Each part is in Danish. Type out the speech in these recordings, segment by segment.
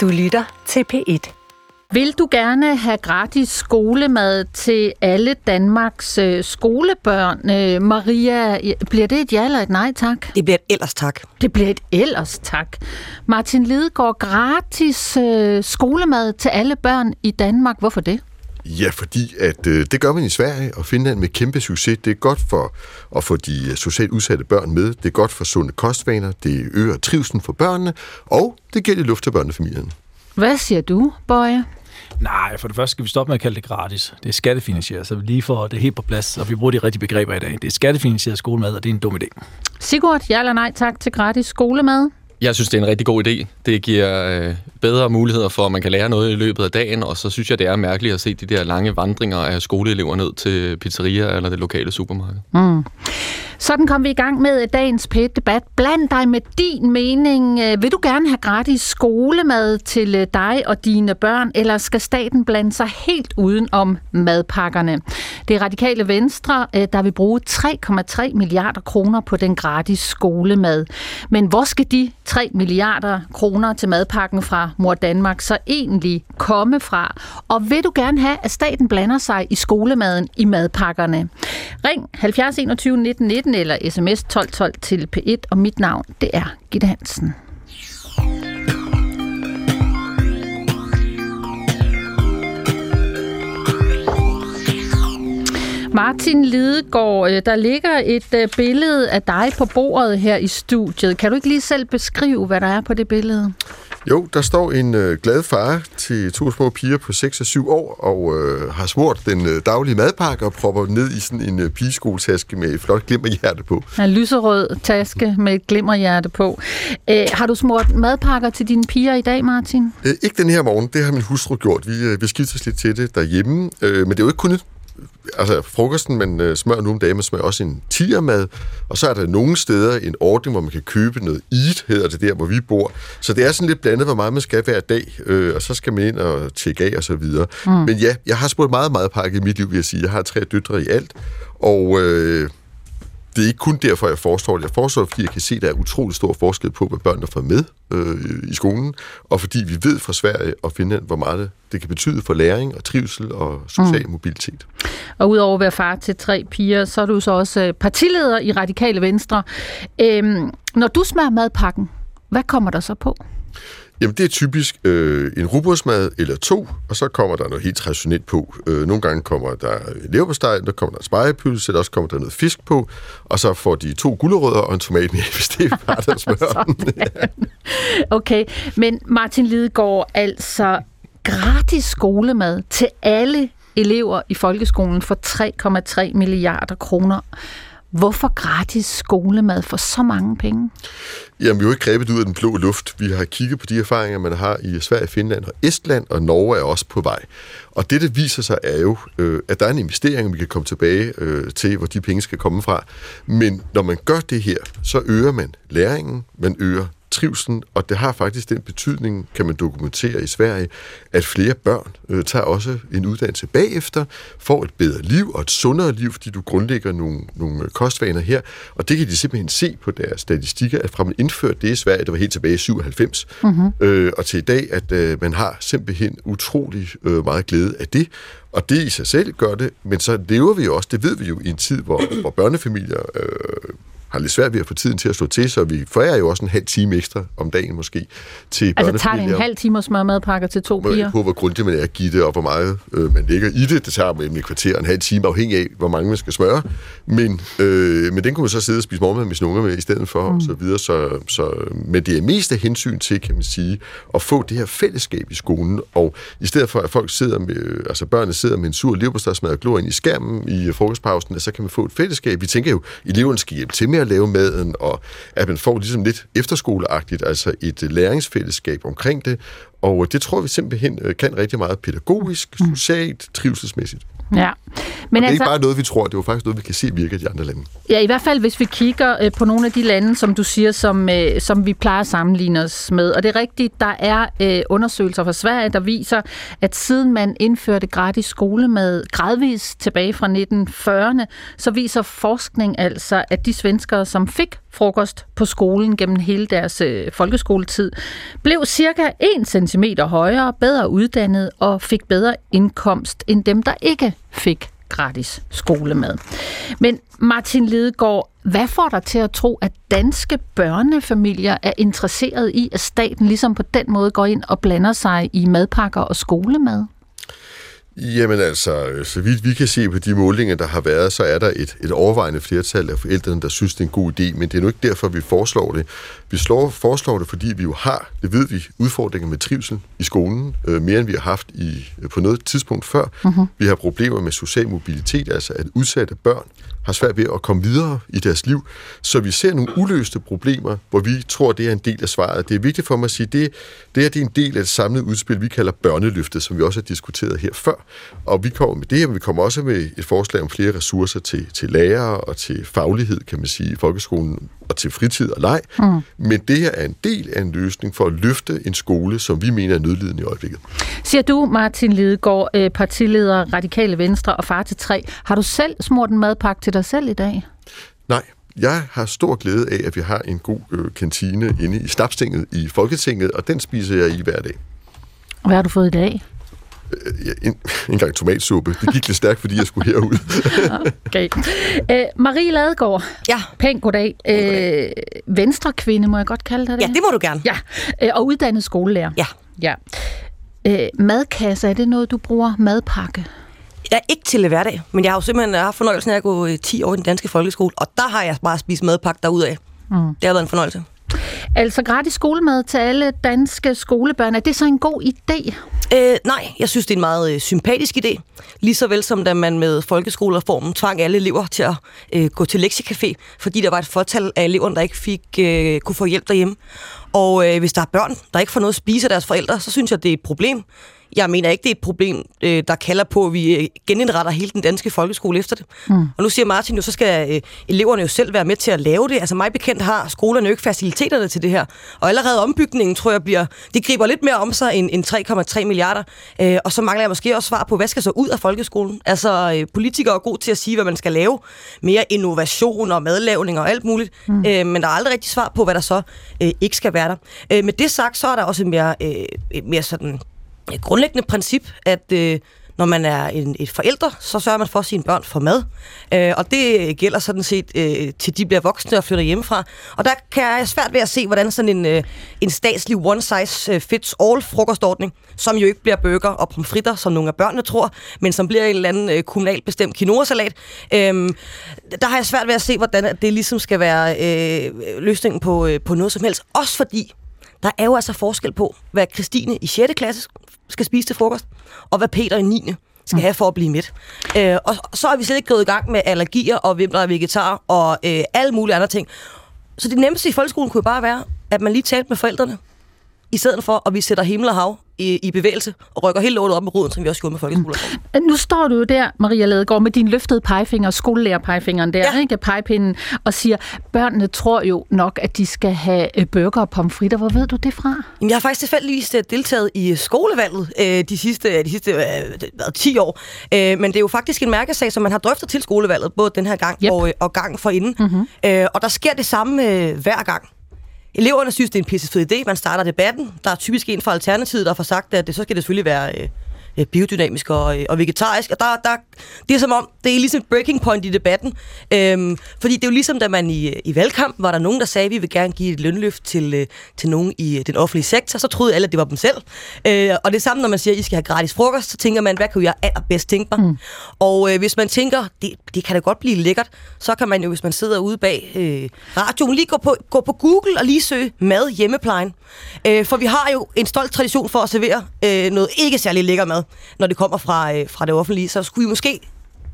Du lytter til P1. Vil du gerne have gratis skolemad til alle Danmarks øh, skolebørn? Øh, Maria, bliver det et ja eller et nej tak? Det bliver et ellers tak. Det bliver et ellers tak. Martin Lidegaard, gratis øh, skolemad til alle børn i Danmark. Hvorfor det? Ja, fordi at øh, det gør man i Sverige og Finland med kæmpe succes. Det er godt for at få de socialt udsatte børn med. Det er godt for sunde kostvaner. Det øger trivselen for børnene. Og det giver det luft til børnefamilien. Hvad siger du, Bøje? Nej, for det første skal vi stoppe med at kalde det gratis. Det er skattefinansieret, så vi lige får det helt på plads, og vi bruger de rigtige begreber i dag. Det er skattefinansieret skolemad, og det er en dum idé. Sigurd, ja eller nej tak til gratis skolemad? Jeg synes, det er en rigtig god idé. Det giver øh, bedre muligheder for, at man kan lære noget i løbet af dagen, og så synes jeg, det er mærkeligt at se de der lange vandringer af skoleelever ned til pizzerier eller det lokale supermarked. Mm. Sådan kom vi i gang med dagens PET-debat. Bland dig med din mening. Øh, vil du gerne have gratis skolemad til øh, dig og dine børn, eller skal staten blande sig helt uden om madpakkerne? Det er radikale venstre, øh, der vil bruge 3,3 milliarder kroner på den gratis skolemad. Men hvor skal de 3 milliarder kroner til madpakken fra Mor Danmark så egentlig komme fra? Og vil du gerne have, at staten blander sig i skolemaden i madpakkerne? Ring 70 21 19 19 eller sms 1212 til P1, og mit navn det er Gitte Hansen. Martin Lidegaard, øh, der ligger et øh, billede af dig på bordet her i studiet. Kan du ikke lige selv beskrive, hvad der er på det billede? Jo, der står en øh, glad far til to små piger på 6 og 7 år, og øh, har smurt den øh, daglige madpakke og propper ned i sådan en øh, pigeskolaske med et flot glimmerhjerte på. En lyserød taske med et glimmerhjerte på. Æ, har du smurt madpakker til dine piger i dag, Martin? Øh, ikke den her morgen, det har min hustru gjort. Vi, øh, vi skifter lidt til det derhjemme, øh, men det er jo ikke kun altså frokosten, man øh, smører nu om dagen, man smører også en tiermad, og så er der nogle steder en ordning, hvor man kan købe noget eat, hedder det der, hvor vi bor. Så det er sådan lidt blandet, hvor meget man skal hver dag, øh, og så skal man ind og tjekke af og så videre. Mm. Men ja, jeg har spurgt meget, meget pakket i mit liv, vil jeg sige. Jeg har tre døtre i alt, og øh, det er ikke kun derfor, jeg forestår det. Jeg forestår fordi jeg kan se, at der er utrolig stor forskel på, hvad børnene får med øh, i skolen, og fordi vi ved fra Sverige og Finland, hvor meget det kan betyde for læring og trivsel og social mm. mobilitet. Og udover at være far til tre piger, så er du så også øh, partileder i Radikale Venstre. Øhm, når du smager madpakken, hvad kommer der så på? Jamen, det er typisk øh, en rugbrødsmad eller to, og så kommer der noget helt traditionelt på. Øh, nogle gange kommer der leverpostej, der kommer der spejepølse, eller også kommer der noget fisk på, og så får de to gulerødder og en tomat med, hvis det er bare der smør. okay, men Martin Lidegaard, altså gratis skolemad til alle elever i folkeskolen for 3,3 milliarder kroner. Hvorfor gratis skolemad for så mange penge? Jamen, vi har jo ikke grebet ud af den blå luft. Vi har kigget på de erfaringer, man har i Sverige, Finland og Estland, og Norge er også på vej. Og det, der viser sig, er jo, øh, at der er en investering, vi kan komme tilbage øh, til, hvor de penge skal komme fra. Men når man gør det her, så øger man læringen, man øger trivselen, og det har faktisk den betydning, kan man dokumentere i Sverige, at flere børn øh, tager også en uddannelse bagefter, får et bedre liv og et sundere liv, fordi du grundlægger nogle, nogle kostvaner her, og det kan de simpelthen se på deres statistikker, at fra man indførte det i Sverige, det var helt tilbage i 97, mm-hmm. øh, og til i dag, at øh, man har simpelthen utrolig øh, meget glæde af det, og det i sig selv gør det, men så lever vi jo også, det ved vi jo, i en tid, hvor, hvor børnefamilier øh, har lidt svært ved at få tiden til at slå til, så vi forærer jo også en halv time ekstra om dagen måske til Altså tager det en halv time at smøre madpakker til to piger? På hvor grundigt man er at give det, og hvor meget øh, man lægger i det. Det tager mellem et kvarter og en halv time, afhængig af, hvor mange man skal smøre. Men, øh, men den kunne man så sidde og spise morgenmad med sine unger med i stedet for, mm. og så videre. Så, så, men det er mest af hensyn til, kan man sige, at få det her fællesskab i skolen, og i stedet for, at folk sidder med, altså børnene sidder med en sur leverpostejsmad og glor ind i skærmen i frokostpausen, så kan man få et fællesskab. Vi tænker jo, eleverne skal hjælpe til med at lave maden, og at man får ligesom lidt efterskoleagtigt, altså et læringsfællesskab omkring det, og det tror vi simpelthen øh, kan rigtig meget pædagogisk, mm. socialt, trivselsmæssigt. Ja. Men det er altså, ikke bare noget, vi tror, det er jo faktisk noget, vi kan se virke i de andre lande. Ja, i hvert fald hvis vi kigger øh, på nogle af de lande, som du siger, som, øh, som vi plejer at sammenligne os med. Og det er rigtigt, der er øh, undersøgelser fra Sverige, der viser, at siden man indførte gratis skolemad gradvist tilbage fra 1940'erne, så viser forskning altså, at de svenskere, som fik frokost på skolen gennem hele deres øh, folkeskoletid, blev cirka 1 cm cm højere, bedre uddannet og fik bedre indkomst end dem, der ikke fik gratis skolemad. Men Martin Lidegaard, hvad får dig til at tro, at danske børnefamilier er interesseret i, at staten ligesom på den måde går ind og blander sig i madpakker og skolemad? Jamen altså, så vidt vi kan se på de målinger, der har været, så er der et, et overvejende flertal af forældrene, der synes, det er en god idé, men det er nu ikke derfor, vi foreslår det. Vi slår, foreslår det, fordi vi jo har, det ved vi, udfordringer med trivsel i skolen, øh, mere end vi har haft i, på noget tidspunkt før. Uh-huh. Vi har problemer med social mobilitet, altså at udsatte børn har svært ved at komme videre i deres liv. Så vi ser nogle uløste problemer, hvor vi tror, det er en del af svaret. Det er vigtigt for mig at sige, det, det, er, det er en del af et samlet udspil, vi kalder børneløftet, som vi også har diskuteret her før. Og vi kommer med det her, men vi kommer også med et forslag om flere ressourcer til, til lærere og til faglighed, kan man sige, i folkeskolen og til fritid og leg. Mm. Men det her er en del af en løsning for at løfte en skole, som vi mener er nødlidende i øjeblikket. Siger du, Martin Lidegaard, øh, partileder Radikale Venstre og far til tre, har du selv smurt en madpakke til dig selv i dag? Nej, jeg har stor glæde af, at vi har en god øh, kantine inde i Snapstinget i Folketinget, og den spiser jeg i hver dag. Hvad har du fået i dag? Øh, en, en gang tomatsuppe. Det gik lidt stærkt, fordi jeg skulle herud. okay. Øh, Marie Ladegaard. Ja. Pæn goddag. Øh, venstre kvinde, må jeg godt kalde dig det? Ja, det må du gerne. Ja, øh, og uddannet skolelærer. Ja. ja. Øh, madkasse, er det noget, du bruger? Madpakke? Jeg er ikke til hverdag, men jeg har jo simpelthen haft fornøjelsen af at gå 10 år i den danske folkeskole, og der har jeg bare spist madpakke derudaf. Mm. Det har været en fornøjelse. Altså gratis skolemad til alle danske skolebørn, er det så en god idé? Øh, nej, jeg synes, det er en meget øh, sympatisk idé. Lige så vel som da man med folkeskolereformen tvang alle elever til at øh, gå til lektiecafé, fordi der var et fortal af eleverne, der ikke fik øh, kunne få hjælp derhjemme. Og øh, hvis der er børn, der ikke får noget at spise af deres forældre, så synes jeg, det er et problem. Jeg mener ikke, det er et problem, øh, der kalder på, at vi øh, genindretter hele den danske folkeskole efter det. Mm. Og nu siger Martin jo, så skal øh, eleverne jo selv være med til at lave det. Altså mig bekendt har skolerne jo ikke faciliteterne til det her. Og allerede ombygningen, tror jeg, bliver, det griber lidt mere om sig end, end 3,3 milliarder. Øh, og så mangler jeg måske også svar på, hvad skal så ud af folkeskolen? Altså øh, politikere er gode til at sige, hvad man skal lave. Mere innovation og madlavning og alt muligt. Mm. Øh, men der er aldrig rigtig svar på, hvad der så øh, ikke skal være der. Øh, med det sagt, så er der også mere, øh, mere sådan et grundlæggende princip, at øh, når man er en, et forældre, så sørger man for, at sine børn får mad. Øh, og det gælder sådan set øh, til de bliver voksne og flytter hjemmefra. Og der kan jeg svært ved at se, hvordan sådan en, øh, en statslig one-size-fits-all øh, frokostordning, som jo ikke bliver burger og pomfritter, som nogle af børnene tror, men som bliver en eller anden øh, kommunalt bestemt quinoa-salat. Øh, der har jeg svært ved at se, hvordan det ligesom skal være øh, løsningen på, øh, på noget som helst. Også fordi, der er jo altså forskel på, hvad Christine i 6. klasse skal spise til frokost, og hvad Peter i 9. skal mm. have for at blive midt. Øh, og så er vi slet ikke gået i gang med allergier og hvem der er vegetar og øh, alle mulige andre ting. Så det nemmeste i folkeskolen kunne jo bare være, at man lige talte med forældrene, i stedet for, at vi sætter himmel og hav i, i bevægelse og rykker helt lånet op med roden, som vi også gjorde med folkeskolen. Mm. Nu står du jo der, Maria Ladegaard, med din løftede pegefinger, skolelærerpegefingeren der, ja. ikke? Pegepinden, og siger, børnene tror jo nok, at de skal have øh, burger og pomfritter. Hvor ved du det fra? Jamen, jeg har faktisk tilfældigvis øh, deltaget i skolevalget øh, de sidste, de sidste øh, 10 år. Øh, men det er jo faktisk en mærkesag, som man har drøftet til skolevalget, både den her gang yep. og, øh, og gang for inden. Mm-hmm. Øh, og der sker det samme øh, hver gang. Eleverne synes, det er en pisse fed idé. Man starter debatten. Der er typisk en fra Alternativet, der får sagt, at det, så skal det selvfølgelig være øh, øh, biodynamisk og, øh, og vegetarisk. Og der, der, det er som om, det er ligesom et breaking point i debatten. Øhm, fordi det er jo ligesom, da man i, i valgkamp var der nogen, der sagde, at vi vil gerne give et lønløft til, øh, til nogen i den offentlige sektor. Så troede alle, at det var dem selv. Øh, og det samme, når man siger, at I skal have gratis frokost, så tænker man, hvad kan jeg allerbedst tænke mig? Mm. Og øh, hvis man tænker, det, det kan da godt blive lækkert, så kan man jo, hvis man sidder ude bag øh, radioen, lige gå på, gå på Google og lige søge mad hjemmeplejen. Øh, for vi har jo en stolt tradition for at servere øh, noget ikke særlig lækker mad, når det kommer fra, øh, fra det offentlige. Så skulle vi måske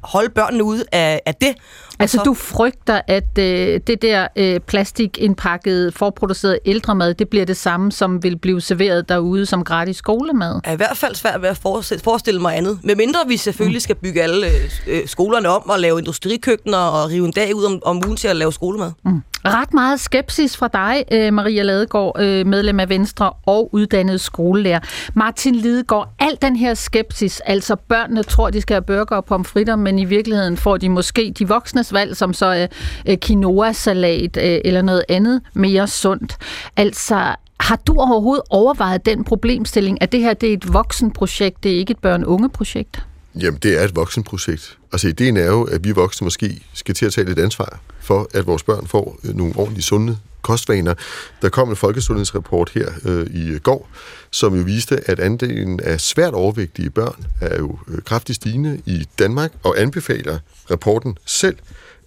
holde børnene ude af, af det. Altså så... du frygter, at øh, det der øh, plastikindpakket, forproduceret ældremad, det bliver det samme, som vil blive serveret derude som gratis skolemad? Er i hvert fald svært ved at forestille, forestille mig andet. Med mindre vi selvfølgelig mm. skal bygge alle øh, skolerne om og lave industrikøkkener og rive en dag ud om, om ugen til at lave skolemad. Mm. Ret meget skepsis fra dig, øh, Maria Ladegaard, øh, medlem af Venstre og uddannet skolelærer. Martin Lidegaard, al den her skepsis, altså børnene tror, de skal have burger og pomfritter, men i virkeligheden får de måske de kvindernes valg, som så er øh, quinoa-salat øh, eller noget andet mere sundt. Altså, Har du overhovedet overvejet den problemstilling, at det her det er et voksenprojekt, det er ikke et børn-unge-projekt? Jamen, det er et voksenprojekt. Altså, ideen er jo, at vi voksne måske skal til at tage lidt ansvar for, at vores børn får øh, nogle ordentlige, sunde kostvaner. Der kom en folkesundhedsrapport her øh, i går, som jo viste, at andelen af svært overvægtige børn er jo øh, kraftigt stigende i Danmark, og anbefaler rapporten selv,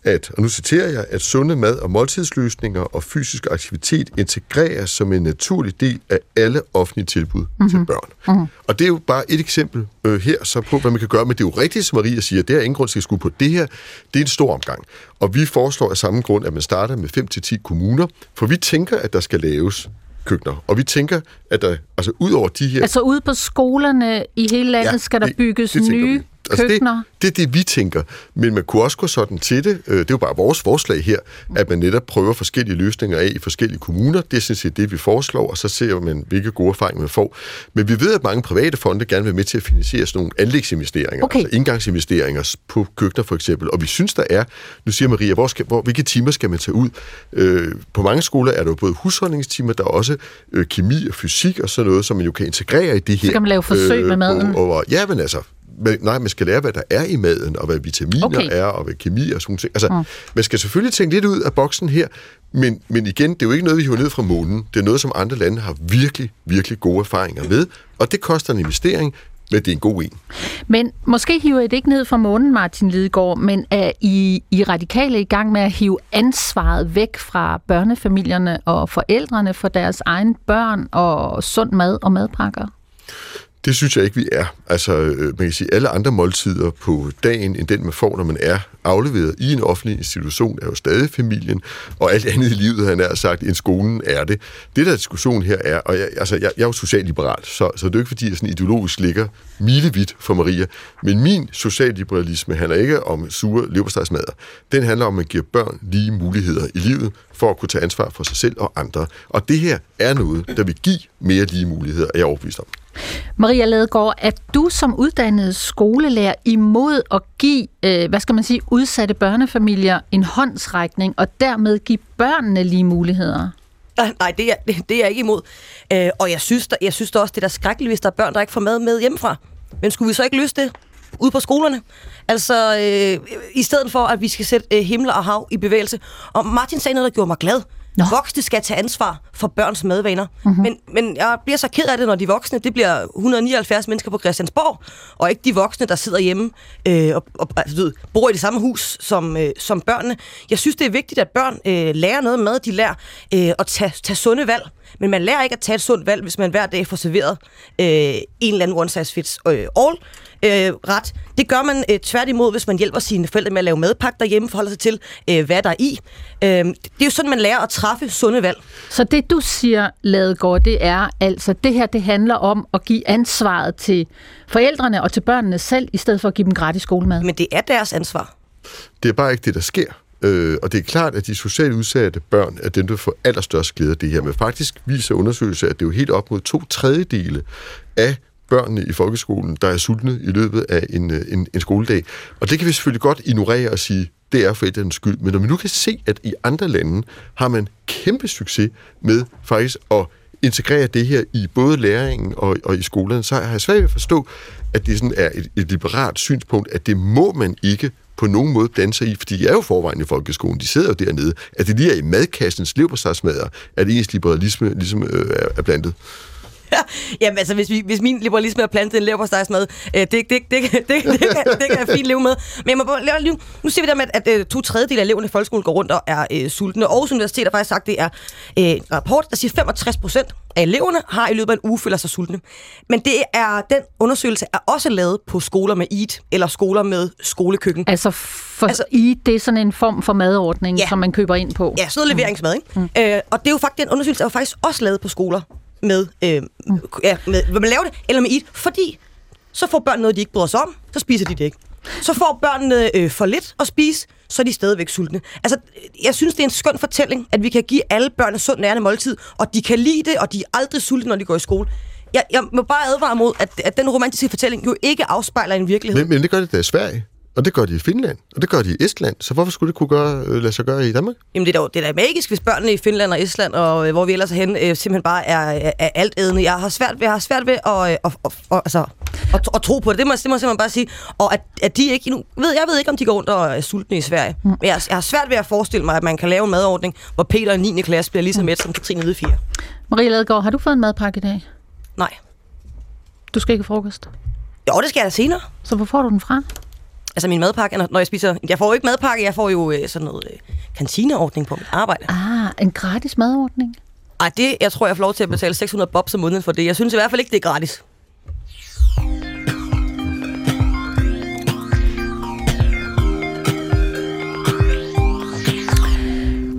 at, og nu citerer jeg, at sunde mad- og måltidsløsninger og fysisk aktivitet integreres som en naturlig del af alle offentlige tilbud mm-hmm. til børn. Mm-hmm. Og det er jo bare et eksempel øh, her så på, hvad man kan gøre, men det er jo rigtigt, som Maria siger, det er ingen grund til at skulle på. Det her, det er en stor omgang. Og vi foreslår af samme grund, at man starter med 5-10 kommuner, for vi tænker, at der skal laves køkkener. Og vi tænker, at der, altså ud over de her... Altså ude på skolerne i hele landet ja, skal der bygges det, det nye altså køkkener? Det, det er det, vi tænker. Men man kunne også gå sådan til det. Øh, det er jo bare vores forslag her, at man netop prøver forskellige løsninger af i forskellige kommuner. Det er sådan set det, vi foreslår, og så ser man, hvilke gode erfaringer man får. Men vi ved, at mange private fonde gerne vil med til at finansiere sådan nogle anlægsinvesteringer, okay. altså indgangsinvesteringer på køkkener for eksempel. Og vi synes, der er, nu siger Maria, hvor skal, hvor, hvilke timer skal man tage ud? Øh, på mange skoler er der jo både husholdningstimer, der er også øh, kemi og fysik og sådan noget, som man jo kan integrere i det her. Så kan man lave forsøg øh, med maden? Og, og, ja, men altså, nej, man skal lære, hvad der er i maden, og hvad vitaminer okay. er, og hvad kemi og sådan noget. Altså, mm. man skal selvfølgelig tænke lidt ud af boksen her, men, men igen, det er jo ikke noget, vi hiver ned fra månen. Det er noget, som andre lande har virkelig, virkelig gode erfaringer med, og det koster en investering, men det er en god en. Men måske hiver I det ikke ned fra månen, Martin Lidegaard, men er I, I radikale i gang med at hive ansvaret væk fra børnefamilierne og forældrene for deres egen børn og sund mad og madpakker? Det synes jeg ikke, vi er. Altså, øh, man kan sige, alle andre måltider på dagen, end den man får, når man er afleveret i en offentlig institution, er jo stadig familien, og alt andet i livet, han er sagt, end skolen er det. Det der diskussion her er, og jeg, altså, jeg, jeg er jo socialliberal, så, så det er jo ikke, fordi jeg sådan ideologisk ligger milevidt for Maria, men min socialliberalisme handler ikke om sure leverstegsmadder. Den handler om, at man giver børn lige muligheder i livet, for at kunne tage ansvar for sig selv og andre. Og det her er noget, der vil give mere lige muligheder, er jeg overbevist om. Maria Ladegaard, er du som uddannet skolelærer imod at give, øh, hvad skal man sige, udsatte børnefamilier en håndsrækning, og dermed give børnene lige muligheder? Nej, det er, det, er jeg ikke imod. Øh, og jeg synes, der, jeg synes der også, det er skrækkeligt, hvis der er børn, der ikke får mad med hjemmefra. Men skulle vi så ikke løse det ude på skolerne? Altså, øh, i stedet for, at vi skal sætte øh, himmel og hav i bevægelse. Og Martin sagde noget, der gjorde mig glad. Nå. Voksne skal tage ansvar for børns madvaner. Mm-hmm. Men, men jeg bliver så ked af det, når de voksne, det bliver 179 mennesker på Christiansborg, og ikke de voksne, der sidder hjemme øh, og, og altså, ved, bor i det samme hus som, øh, som børnene. Jeg synes, det er vigtigt, at børn øh, lærer noget med, de lærer øh, at tage, tage sunde valg. Men man lærer ikke at tage et sundt valg, hvis man hver dag får serveret øh, en eller anden one size fits øh, all øh, ret. Det gør man øh, tværtimod, hvis man hjælper sine forældre med at lave madpakke derhjemme, forholder sig til, øh, hvad der er i. Øh, det er jo sådan, man lærer at træffe sunde valg. Så det, du siger, Ladegaard, det er altså, det her det handler om at give ansvaret til forældrene og til børnene selv, i stedet for at give dem gratis skolemad. Men det er deres ansvar. Det er bare ikke det, der sker. Øh, og det er klart, at de socialt udsatte børn er dem, der får allerstørst glæde af det her. Men faktisk viser undersøgelser, at det er jo helt op mod to tredjedele af børnene i folkeskolen, der er sultne i løbet af en, øh, en, en skoledag. Og det kan vi selvfølgelig godt ignorere og sige, det er forældrenes skyld. Men når man nu kan se, at i andre lande har man kæmpe succes med faktisk at integrere det her i både læringen og, og i skolerne, så har jeg svært ved at forstå, at det sådan er et, et liberalt synspunkt, at det må man ikke på nogen måde blande sig i, fordi de er jo forvejen i folkeskolen, de sidder jo dernede. At det lige er i madkassens leverpostejsmadder, at ens liberalisme ligesom øh, er, er blandet. Jamen altså, hvis, vi, hvis min liberalisme er plantet en leverpostejsmad, øh, det, det, det, det, det, det, det, kan, det kan jeg fint leve med. Men jeg må bare, nu, nu ser vi der med, at, at to tredjedel af eleverne i folkeskolen går rundt og er øh, sultne. Aarhus Universitet har faktisk sagt, det er øh, en rapport, der siger, 65 procent af eleverne har i løbet af en uge føler sig sultne. Men det er, den undersøgelse er også lavet på skoler med EAT, eller skoler med skolekøkken. Altså, for altså EAT, det er sådan en form for madordning, ja. som man køber ind på. Ja, sådan noget leveringsmad, ikke? Mm. Øh, og det er jo faktisk, den undersøgelse er jo faktisk også lavet på skoler med, øh, mm. ja, med, hvad man laver det, eller med it, fordi så får børn noget, de ikke bryder sig om, så spiser de det ikke. Så får børnene øh, for lidt at spise, så er de stadigvæk sultne. Altså, jeg synes, det er en skøn fortælling, at vi kan give alle børn en sund nærende måltid, og de kan lide det, og de er aldrig sultne, når de går i skole. Jeg, jeg må bare advare mod, at, at den romantiske fortælling jo ikke afspejler en virkelighed. Men, men det gør det da i Sverige. Og det gør de i Finland, og det gør de i Estland. Så hvorfor skulle det kunne gøre, øh, lade sig gøre i Danmark? Jamen, det er da, det er da magisk, hvis børnene i Finland og Estland, og øh, hvor vi ellers er henne, øh, simpelthen bare er, er, er alt ædende. Jeg har svært ved, jeg har svært ved at, øh, at, at, altså, at, at, tro på det. Det må, det må jeg simpelthen bare sige. Og at, at de ikke... Nu, ved, jeg ved ikke, om de går rundt og er sultne i Sverige. Mm. Men jeg, jeg har svært ved at forestille mig, at man kan lave en madordning, hvor Peter i 9. klasse bliver lige så mæt som Katrine Hvide 4. Marie Ladegaard, har du fået en madpakke i dag? Nej. Du skal ikke have frokost. Jo, det skal jeg da senere. Så hvor får du den fra? Altså min madpakke, når- jeg spiser... Jeg får jo ikke madpakke, jeg får jo øh, sådan noget øh, kantineordning på mit arbejde. Ah, en gratis madordning. Ej, det, jeg tror, jeg får lov til at betale 600 bob om måneden for det. Jeg synes i hvert fald ikke, det er gratis.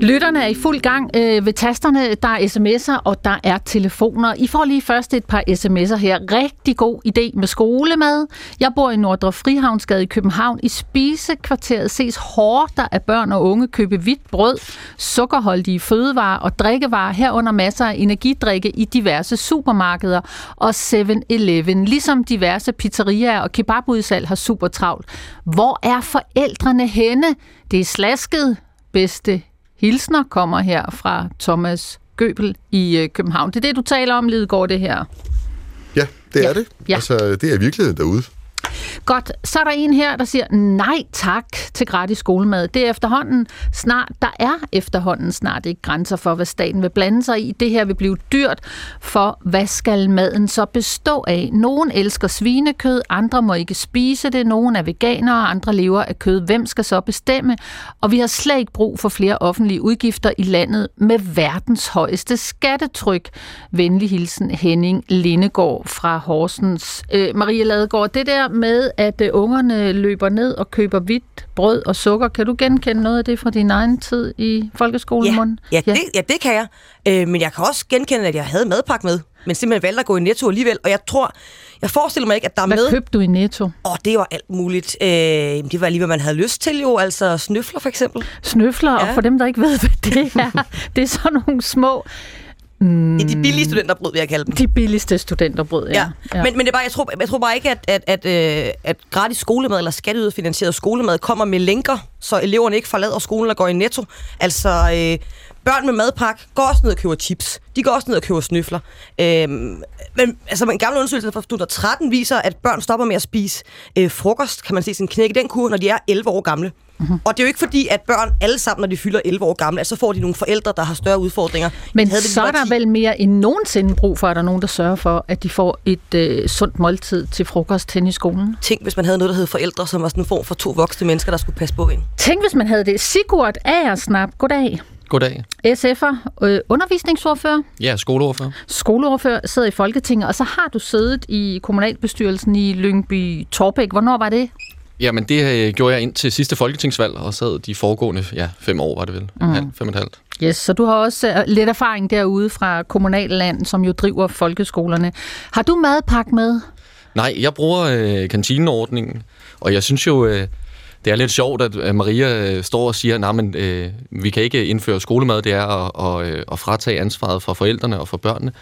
Lytterne er i fuld gang øh, ved tasterne. Der er sms'er, og der er telefoner. I får lige først et par sms'er her. Rigtig god idé med skolemad. Jeg bor i Nordre Frihavnsgade i København. I spisekvarteret ses hårdt af børn og unge købe hvidt brød, sukkerholdige fødevarer og drikkevarer, herunder masser af energidrikke i diverse supermarkeder og 7-Eleven. Ligesom diverse pizzerier og kebabudsalg har super travlt. Hvor er forældrene henne? Det er slasket. Bedste hilsner kommer her fra Thomas Gøbel i øh, København. Det er det, du taler om, Lidegaard, det her. Ja, det Ja. er det. Ja. Altså, det er virkeligheden derude. Godt, så er der en her, der siger nej tak til gratis skolemad. Det er efterhånden snart, der er efterhånden snart ikke grænser for, hvad staten vil blande sig i. Det her vil blive dyrt, for hvad skal maden så bestå af? Nogen elsker svinekød, andre må ikke spise det, nogen er veganere, andre lever af kød. Hvem skal så bestemme? Og vi har slet ikke brug for flere offentlige udgifter i landet med verdens højeste skattetryk. Venlig hilsen Henning Lindegård fra Horsens. Øh, Marie Ladegaard, det der med, at øh, ungerne løber ned og køber hvidt brød og sukker, kan du genkende noget af det fra din egen tid i folkeskolen? Ja, Morten? ja, det, ja, det kan jeg. Øh, men jeg kan også genkende, at jeg havde madpakke med, men simpelthen valgte at gå i Netto alligevel. Og jeg tror, jeg forestiller mig ikke, at der er Hvad med... købte du i Netto? Og det var alt muligt. Øh, det var lige, hvad man havde lyst til jo. Altså snøfler for eksempel. Snøfler, ja. Ja. og for dem, der ikke ved, hvad det er, det er sådan nogle små, Mm. Det er de billige studenterbrød, vil jeg kalde dem. de billigste studenterbrød. Ja. Ja. ja. Men, men det er bare, jeg tror, jeg tror bare ikke, at, at, at, øh, at gratis skolemad eller skatteyderfinansieret skolemad kommer med lænker, så eleverne ikke forlader skolen og går i netto. Altså, øh, børn med madpakke går også ned og køber chips. De går også ned og køber snøfler. Øh, men altså, en gammel undersøgelse fra 2013 viser, at børn stopper med at spise øh, frokost, kan man se sådan en knæk i den kur, når de er 11 år gamle. Mm-hmm. Og det er jo ikke fordi, at børn alle sammen, når de fylder 11 år gamle, at så får de nogle forældre, der har større udfordringer. Men Havde så er var der 10. vel mere end nogensinde brug for, at der er nogen, der sørger for, at de får et øh, sundt måltid til frokost hen i skolen. Tænk, hvis man havde noget, der hed forældre, som var sådan en form for to voksne mennesker, der skulle passe på en. Tænk, hvis man havde det. Sigurd Aersnap, goddag. Goddag. SF'er, øh, undervisningsordfører, Ja, skoleordfører. skoleordfører, sidder i Folketinget, og så har du siddet i kommunalbestyrelsen i Lyngby Torbæk. Hvornår var det? Jamen, det øh, gjorde jeg ind til sidste folketingsvalg, og sad de foregående, ja, fem år var det vel. Mm. Halv, fem og et halvt. Yes, så du har også øh, lidt erfaring derude fra kommunalland, som jo driver folkeskolerne. Har du madpakke med? Nej, jeg bruger øh, kantineordningen, og jeg synes jo, øh, det er lidt sjovt, at Maria øh, står og siger, at men, øh, vi kan ikke indføre skolemad, det er at, og, øh, at fratage ansvaret fra forældrene og fra børnene.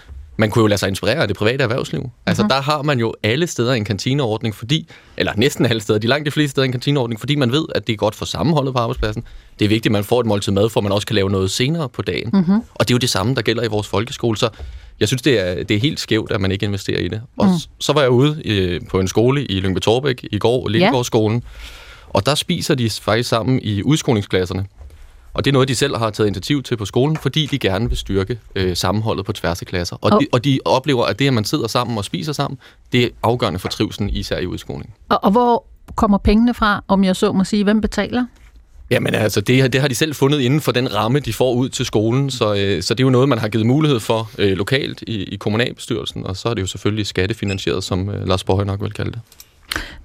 Man kunne jo lade sig inspirere af det private erhvervsliv. Mm-hmm. Altså, der har man jo alle steder en kantineordning, fordi, eller næsten alle steder, de langt de fleste steder en kantineordning, fordi man ved, at det er godt for sammenholdet på arbejdspladsen. Det er vigtigt, at man får et måltid mad, for man også kan lave noget senere på dagen. Mm-hmm. Og det er jo det samme, der gælder i vores folkeskole. Så jeg synes, det er, det er helt skævt, at man ikke investerer i det. Og mm. så var jeg ude øh, på en skole i Lyngby Torbæk i går, Lindegårdsskolen, og der spiser de faktisk sammen i udskolingsklasserne. Og det er noget, de selv har taget initiativ til på skolen, fordi de gerne vil styrke øh, sammenholdet på tværs af klasser. Og, Og- de, og de oplever, at det, at man sidder sammen og spiser sammen, det er afgørende for trivselen, især i udskolingen. Og, og hvor kommer pengene fra, om jeg så må sige? Hvem betaler? Jamen altså, det, det har de selv fundet inden for den ramme, de får ud til skolen, så, øh, så det er jo noget, man har givet mulighed for øh, lokalt i, i kommunalbestyrelsen, og så er det jo selvfølgelig skattefinansieret, som øh, Lars Borgøj nok vil kalde det.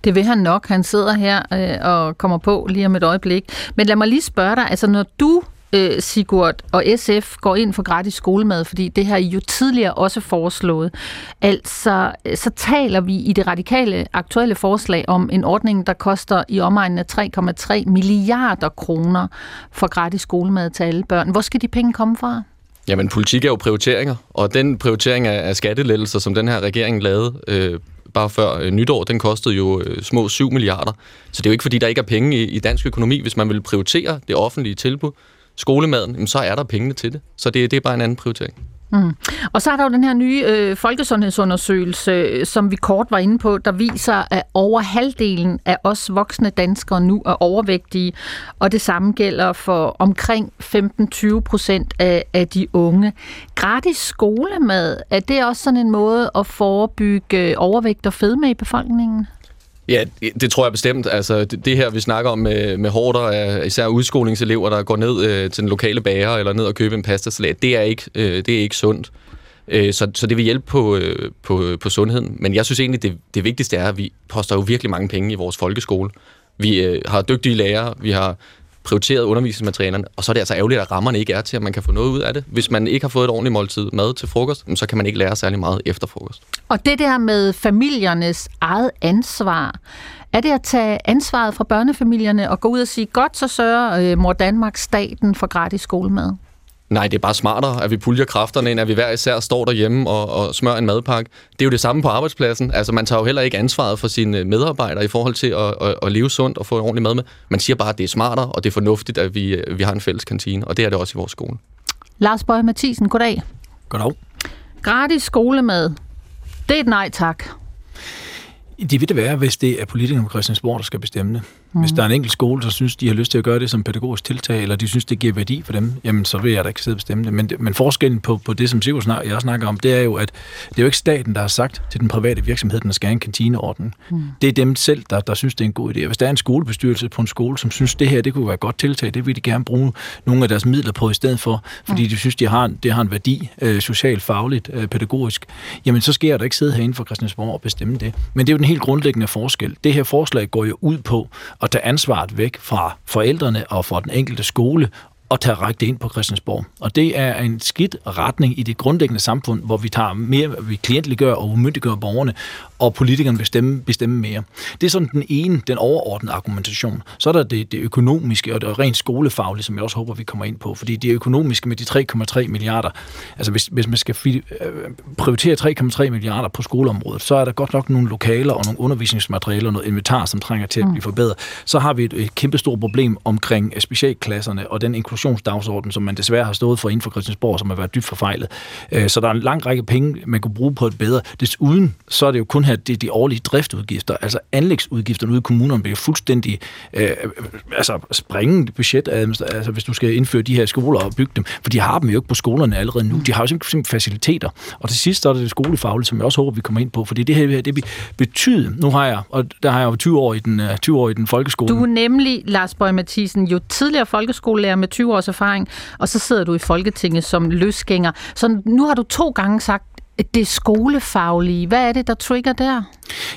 Det vil han nok. Han sidder her øh, og kommer på lige om et øjeblik. Men lad mig lige spørge dig, altså når du, øh, Sigurd og SF, går ind for gratis skolemad, fordi det har I jo tidligere også foreslået, altså øh, så taler vi i det radikale aktuelle forslag om en ordning, der koster i omegnen af 3,3 milliarder kroner for gratis skolemad til alle børn. Hvor skal de penge komme fra? Jamen, politik er jo prioriteringer, og den prioritering af skattelettelser, som den her regering lavede øh, bare før øh, nytår, den kostede jo øh, små 7 milliarder. Så det er jo ikke, fordi der ikke er penge i, i dansk økonomi. Hvis man vil prioritere det offentlige tilbud, skolemaden, jamen, så er der pengene til det. Så det, det er bare en anden prioritering. Mm. Og så er der jo den her nye øh, folkesundhedsundersøgelse, øh, som vi kort var inde på, der viser, at over halvdelen af os voksne danskere nu er overvægtige, og det samme gælder for omkring 15-20 procent af, af de unge. Gratis skolemad, er det også sådan en måde at forebygge øh, overvægt og fedme i befolkningen? Ja, det tror jeg bestemt. Altså, det, det her, vi snakker om med, med hårder af øh, især udskolingselever, der går ned øh, til den lokale bager eller ned og køber en pastasalat, det er ikke, øh, det er ikke sundt. Øh, så, så det vil hjælpe på, øh, på, på sundheden. Men jeg synes egentlig, det, det vigtigste er, at vi poster jo virkelig mange penge i vores folkeskole. Vi øh, har dygtige lærere, vi har prioriteret undervisningsmaterialerne, og så er det altså ærgerligt, at rammerne ikke er til, at man kan få noget ud af det. Hvis man ikke har fået et ordentligt måltid mad til frokost, så kan man ikke lære særlig meget efter frokost. Og det der med familiernes eget ansvar, er det at tage ansvaret fra børnefamilierne og gå ud og sige, godt så sørger øh, mor Danmark staten for gratis skolemad? Nej, det er bare smartere, at vi puljer kræfterne ind, at vi hver især står derhjemme og, og smører en madpakke. Det er jo det samme på arbejdspladsen. Altså, man tager jo heller ikke ansvaret for sine medarbejdere i forhold til at, at, at leve sundt og få en ordentlig mad med. Man siger bare, at det er smartere, og det er fornuftigt, at vi, vi har en fælles kantine, og det er det også i vores skole. Lars Bøge Mathisen, goddag. Goddag. Gratis skolemad, det er et nej tak. Det vil det være, hvis det er politikerne på Christiansborg, der skal bestemme det. Mm. Hvis der er en enkelt skole, der synes, de har lyst til at gøre det som pædagogisk tiltag, eller de synes, det giver værdi for dem, jamen så vil jeg da ikke sidde og bestemme det. Men, men forskellen på, på det, som Sigurd snak, jeg snakker om, det er jo, at det er jo ikke staten, der har sagt til den private virksomhed, at den skal have en kantineordning. Mm. Det er dem selv, der, der synes, det er en god idé. Hvis der er en skolebestyrelse på en skole, som synes, det her det kunne være et godt tiltag, det vil de gerne bruge nogle af deres midler på i stedet for, fordi mm. de synes, de har, det har en værdi, øh, socialt, fagligt, øh, pædagogisk, jamen så sker der ikke sidde herinde for Christiansborg og bestemme det. Men det er jo den helt grundlæggende forskel. Det her forslag går jo ud på at tage ansvaret væk fra forældrene og fra den enkelte skole og tage rækket ind på Christiansborg. Og det er en skidt retning i det grundlæggende samfund, hvor vi tager mere, vi klientliggør og umyndiggør borgerne, og politikerne bestemme, bestemme mere. Det er sådan den ene, den overordnede argumentation. Så er der det, det økonomiske og det rent skolefaglige, som jeg også håber, vi kommer ind på. Fordi det økonomiske med de 3,3 milliarder, altså hvis, hvis man skal øh, prioritere 3,3 milliarder på skoleområdet, så er der godt nok nogle lokaler og nogle undervisningsmaterialer og noget inventar, som trænger til at blive forbedret. Så har vi et, et kæmpe stort problem omkring specialklasserne og den inklusionsdagsorden, som man desværre har stået for inden for Christiansborg, som har været dybt forfejlet. Øh, så der er en lang række penge, man kunne bruge på et bedre. Desuden så er det jo kun her det er de årlige driftudgifter, altså anlægsudgifterne ude i kommunerne bliver fuldstændig øh, øh altså springende budget, altså, altså hvis du skal indføre de her skoler og bygge dem, for de har dem jo ikke på skolerne allerede nu. De har jo simpelthen faciliteter. Og til sidst så er det det skolefaglige, som jeg også håber, vi kommer ind på, fordi det her det vil betyde, nu har jeg, og der har jeg jo 20 år i den, øh, 20 år i den folkeskole. Du er nemlig, Lars Bøge Mathisen, jo tidligere folkeskolelærer med 20 års erfaring, og så sidder du i Folketinget som løsgænger. Så nu har du to gange sagt, det skolefaglige. Hvad er det, der trigger der?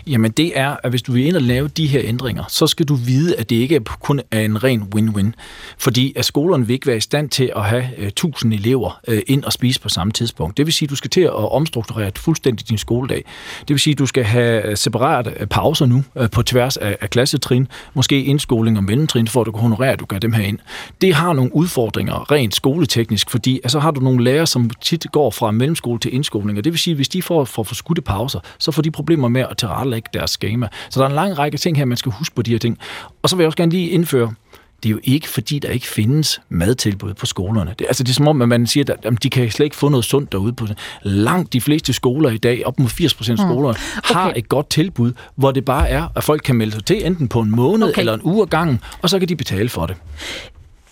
Jamen det er, at hvis du vil ind og lave de her ændringer, så skal du vide, at det ikke kun er en ren win-win. Fordi at skolerne vil ikke være i stand til at have øh, uh, 1000 elever uh, ind og spise på samme tidspunkt. Det vil sige, at du skal til at omstrukturere fuldstændig din skoledag. Det vil sige, at du skal have øh, separate pauser nu uh, på tværs af, af klassetrin, måske indskoling og mellemtrin, for at du kan honorere, at du gør dem her ind. Det har nogle udfordringer rent skoleteknisk, fordi så har du nogle lærere, som tit går fra mellemskole til indskoling, og det vil sige, at hvis de får for forskudte pauser, så får de problemer med at tilrettelægge deres schema. Så der er en lang række ting her, man skal huske på de her ting. Og så vil jeg også gerne lige indføre, det er jo ikke, fordi der ikke findes madtilbud på skolerne. Det, altså, det er som om, at man siger, at jamen, de kan slet ikke få noget sundt derude. På Langt de fleste skoler i dag, op mod 80 procent af skolerne, mm. okay. har et godt tilbud, hvor det bare er, at folk kan melde sig til enten på en måned okay. eller en uge ad gangen, og så kan de betale for det.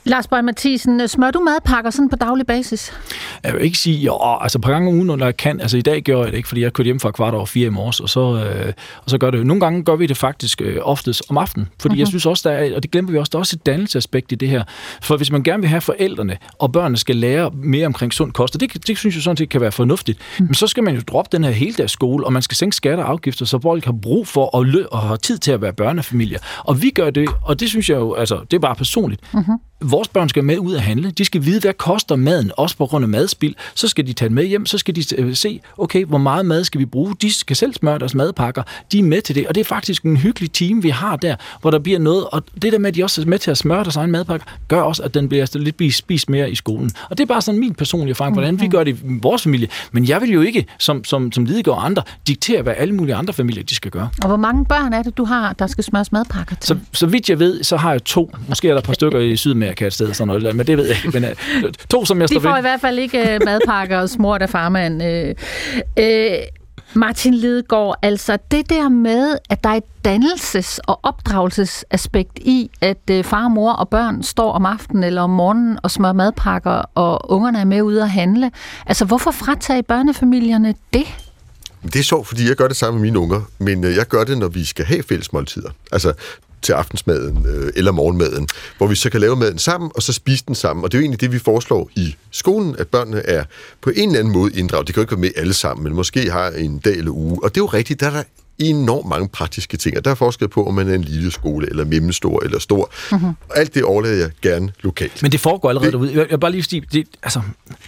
Lars Bøge Mathisen, smør du madpakker sådan på daglig basis? Jeg vil ikke sige, jo, altså på gange om ugen, når jeg kan. Altså i dag gør jeg det ikke, fordi jeg kørte hjem fra kvart over fire i morges, og så, øh, og så gør det. Nogle gange gør vi det faktisk øh, oftest om aftenen, fordi uh-huh. jeg mhm. synes også, der er, og det glemmer vi også, der er også et dannelsesaspekt i det her. For hvis man gerne vil have forældrene, og børnene skal lære mere omkring sund kost, og det, det synes jeg sådan set kan være fornuftigt, uh-huh. men så skal man jo droppe den her hele skole, og man skal sænke skatter og afgifter, så folk har brug for at lø- og har tid til at være børnefamilier. Og vi gør det, og det synes jeg jo, altså det er bare personligt. Uh-huh vores børn skal med ud at handle. De skal vide, hvad koster maden, også på grund af madspil. Så skal de tage med hjem, så skal de øh, se, okay, hvor meget mad skal vi bruge. De skal selv smøre deres madpakker. De er med til det, og det er faktisk en hyggelig team, vi har der, hvor der bliver noget. Og det der med, at de også er med til at smøre deres egen madpakke, gør også, at den bliver lidt spist mere i skolen. Og det er bare sådan min personlige erfaring, hvordan vi gør det i vores familie. Men jeg vil jo ikke, som, som, som Lidegaard og andre, diktere, hvad alle mulige andre familier de skal gøre. Og hvor mange børn er det, du har, der skal smøres madpakker til? Så, så vidt jeg ved, så har jeg to. Måske er der et par stykker i Sydamerika et sted, sådan noget, men det ved jeg ikke. Men, uh, to, som jeg står De får ved. i hvert fald ikke uh, madpakker og smurt af farmand. Uh, uh, Martin Lidegaard, altså det der med, at der er et dannelses- og opdragelsesaspekt i, at uh, far, mor og børn står om aftenen eller om morgenen og smører madpakker, og ungerne er med ude at handle. Altså hvorfor fratage børnefamilierne det? Det er sjovt, fordi jeg gør det samme med mine unger, men jeg gør det, når vi skal have fælles måltider. Altså, til aftensmaden øh, eller morgenmaden, hvor vi så kan lave maden sammen, og så spise den sammen. Og det er jo egentlig det, vi foreslår i skolen, at børnene er på en eller anden måde inddraget. De kan jo ikke være med alle sammen, men måske har en dag eller uge. Og det er jo rigtigt, der er der enormt mange praktiske ting, og der er forskel på, om man er en lille skole, eller mellemstor, eller stor. Mm-hmm. Alt det overlader jeg gerne lokalt. Men det foregår allerede det, derude. Jeg, jeg bare lige sige, det, altså,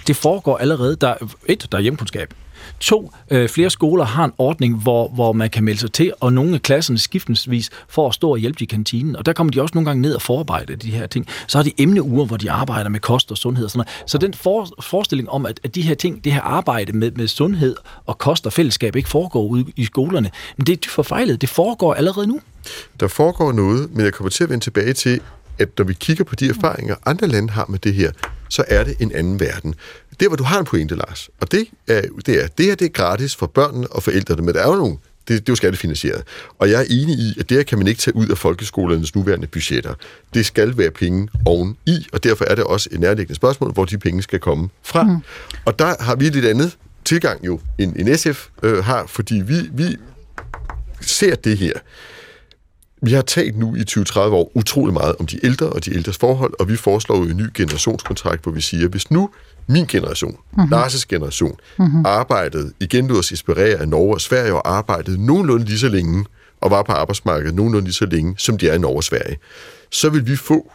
det foregår allerede. Der, et, der er hjemkundskab. To, øh, flere skoler har en ordning, hvor, hvor man kan melde sig til, og nogle af klasserne skiftensvis får at stå og hjælpe i kantinen. Og der kommer de også nogle gange ned og forarbejde de her ting. Så har de emneuger, hvor de arbejder med kost og sundhed og sådan noget. Så den for, forestilling om, at, at de her ting, det her arbejde med, med sundhed og kost og fællesskab ikke foregår ude i skolerne, men det er forfejlet. Det foregår allerede nu. Der foregår noget, men jeg kommer til at vende tilbage til, at når vi kigger på de erfaringer, andre lande har med det her, så er det en anden verden. Det, hvor du har en pointe, Lars, og det er, det er, det her det er gratis for børnene og forældrene, men der er jo nogle det, det er jo skattefinansieret. Og jeg er enig i, at det her kan man ikke tage ud af folkeskolernes nuværende budgetter. Det skal være penge oven i, og derfor er det også et nærliggende spørgsmål, hvor de penge skal komme fra. Mm. Og der har vi lidt andet tilgang jo, end, end SF øh, har, fordi vi, vi ser det her vi har talt nu i 20-30 år utrolig meget om de ældre og de ældres forhold, og vi foreslår jo en ny generationskontrakt, hvor vi siger, hvis nu min generation, mm-hmm. Lars' generation, mm-hmm. arbejdede, igen lod os inspirere af Norge og Sverige, og arbejdede nogenlunde lige så længe, og var på arbejdsmarkedet nogenlunde lige så længe, som de er i Norge og Sverige, så vil vi få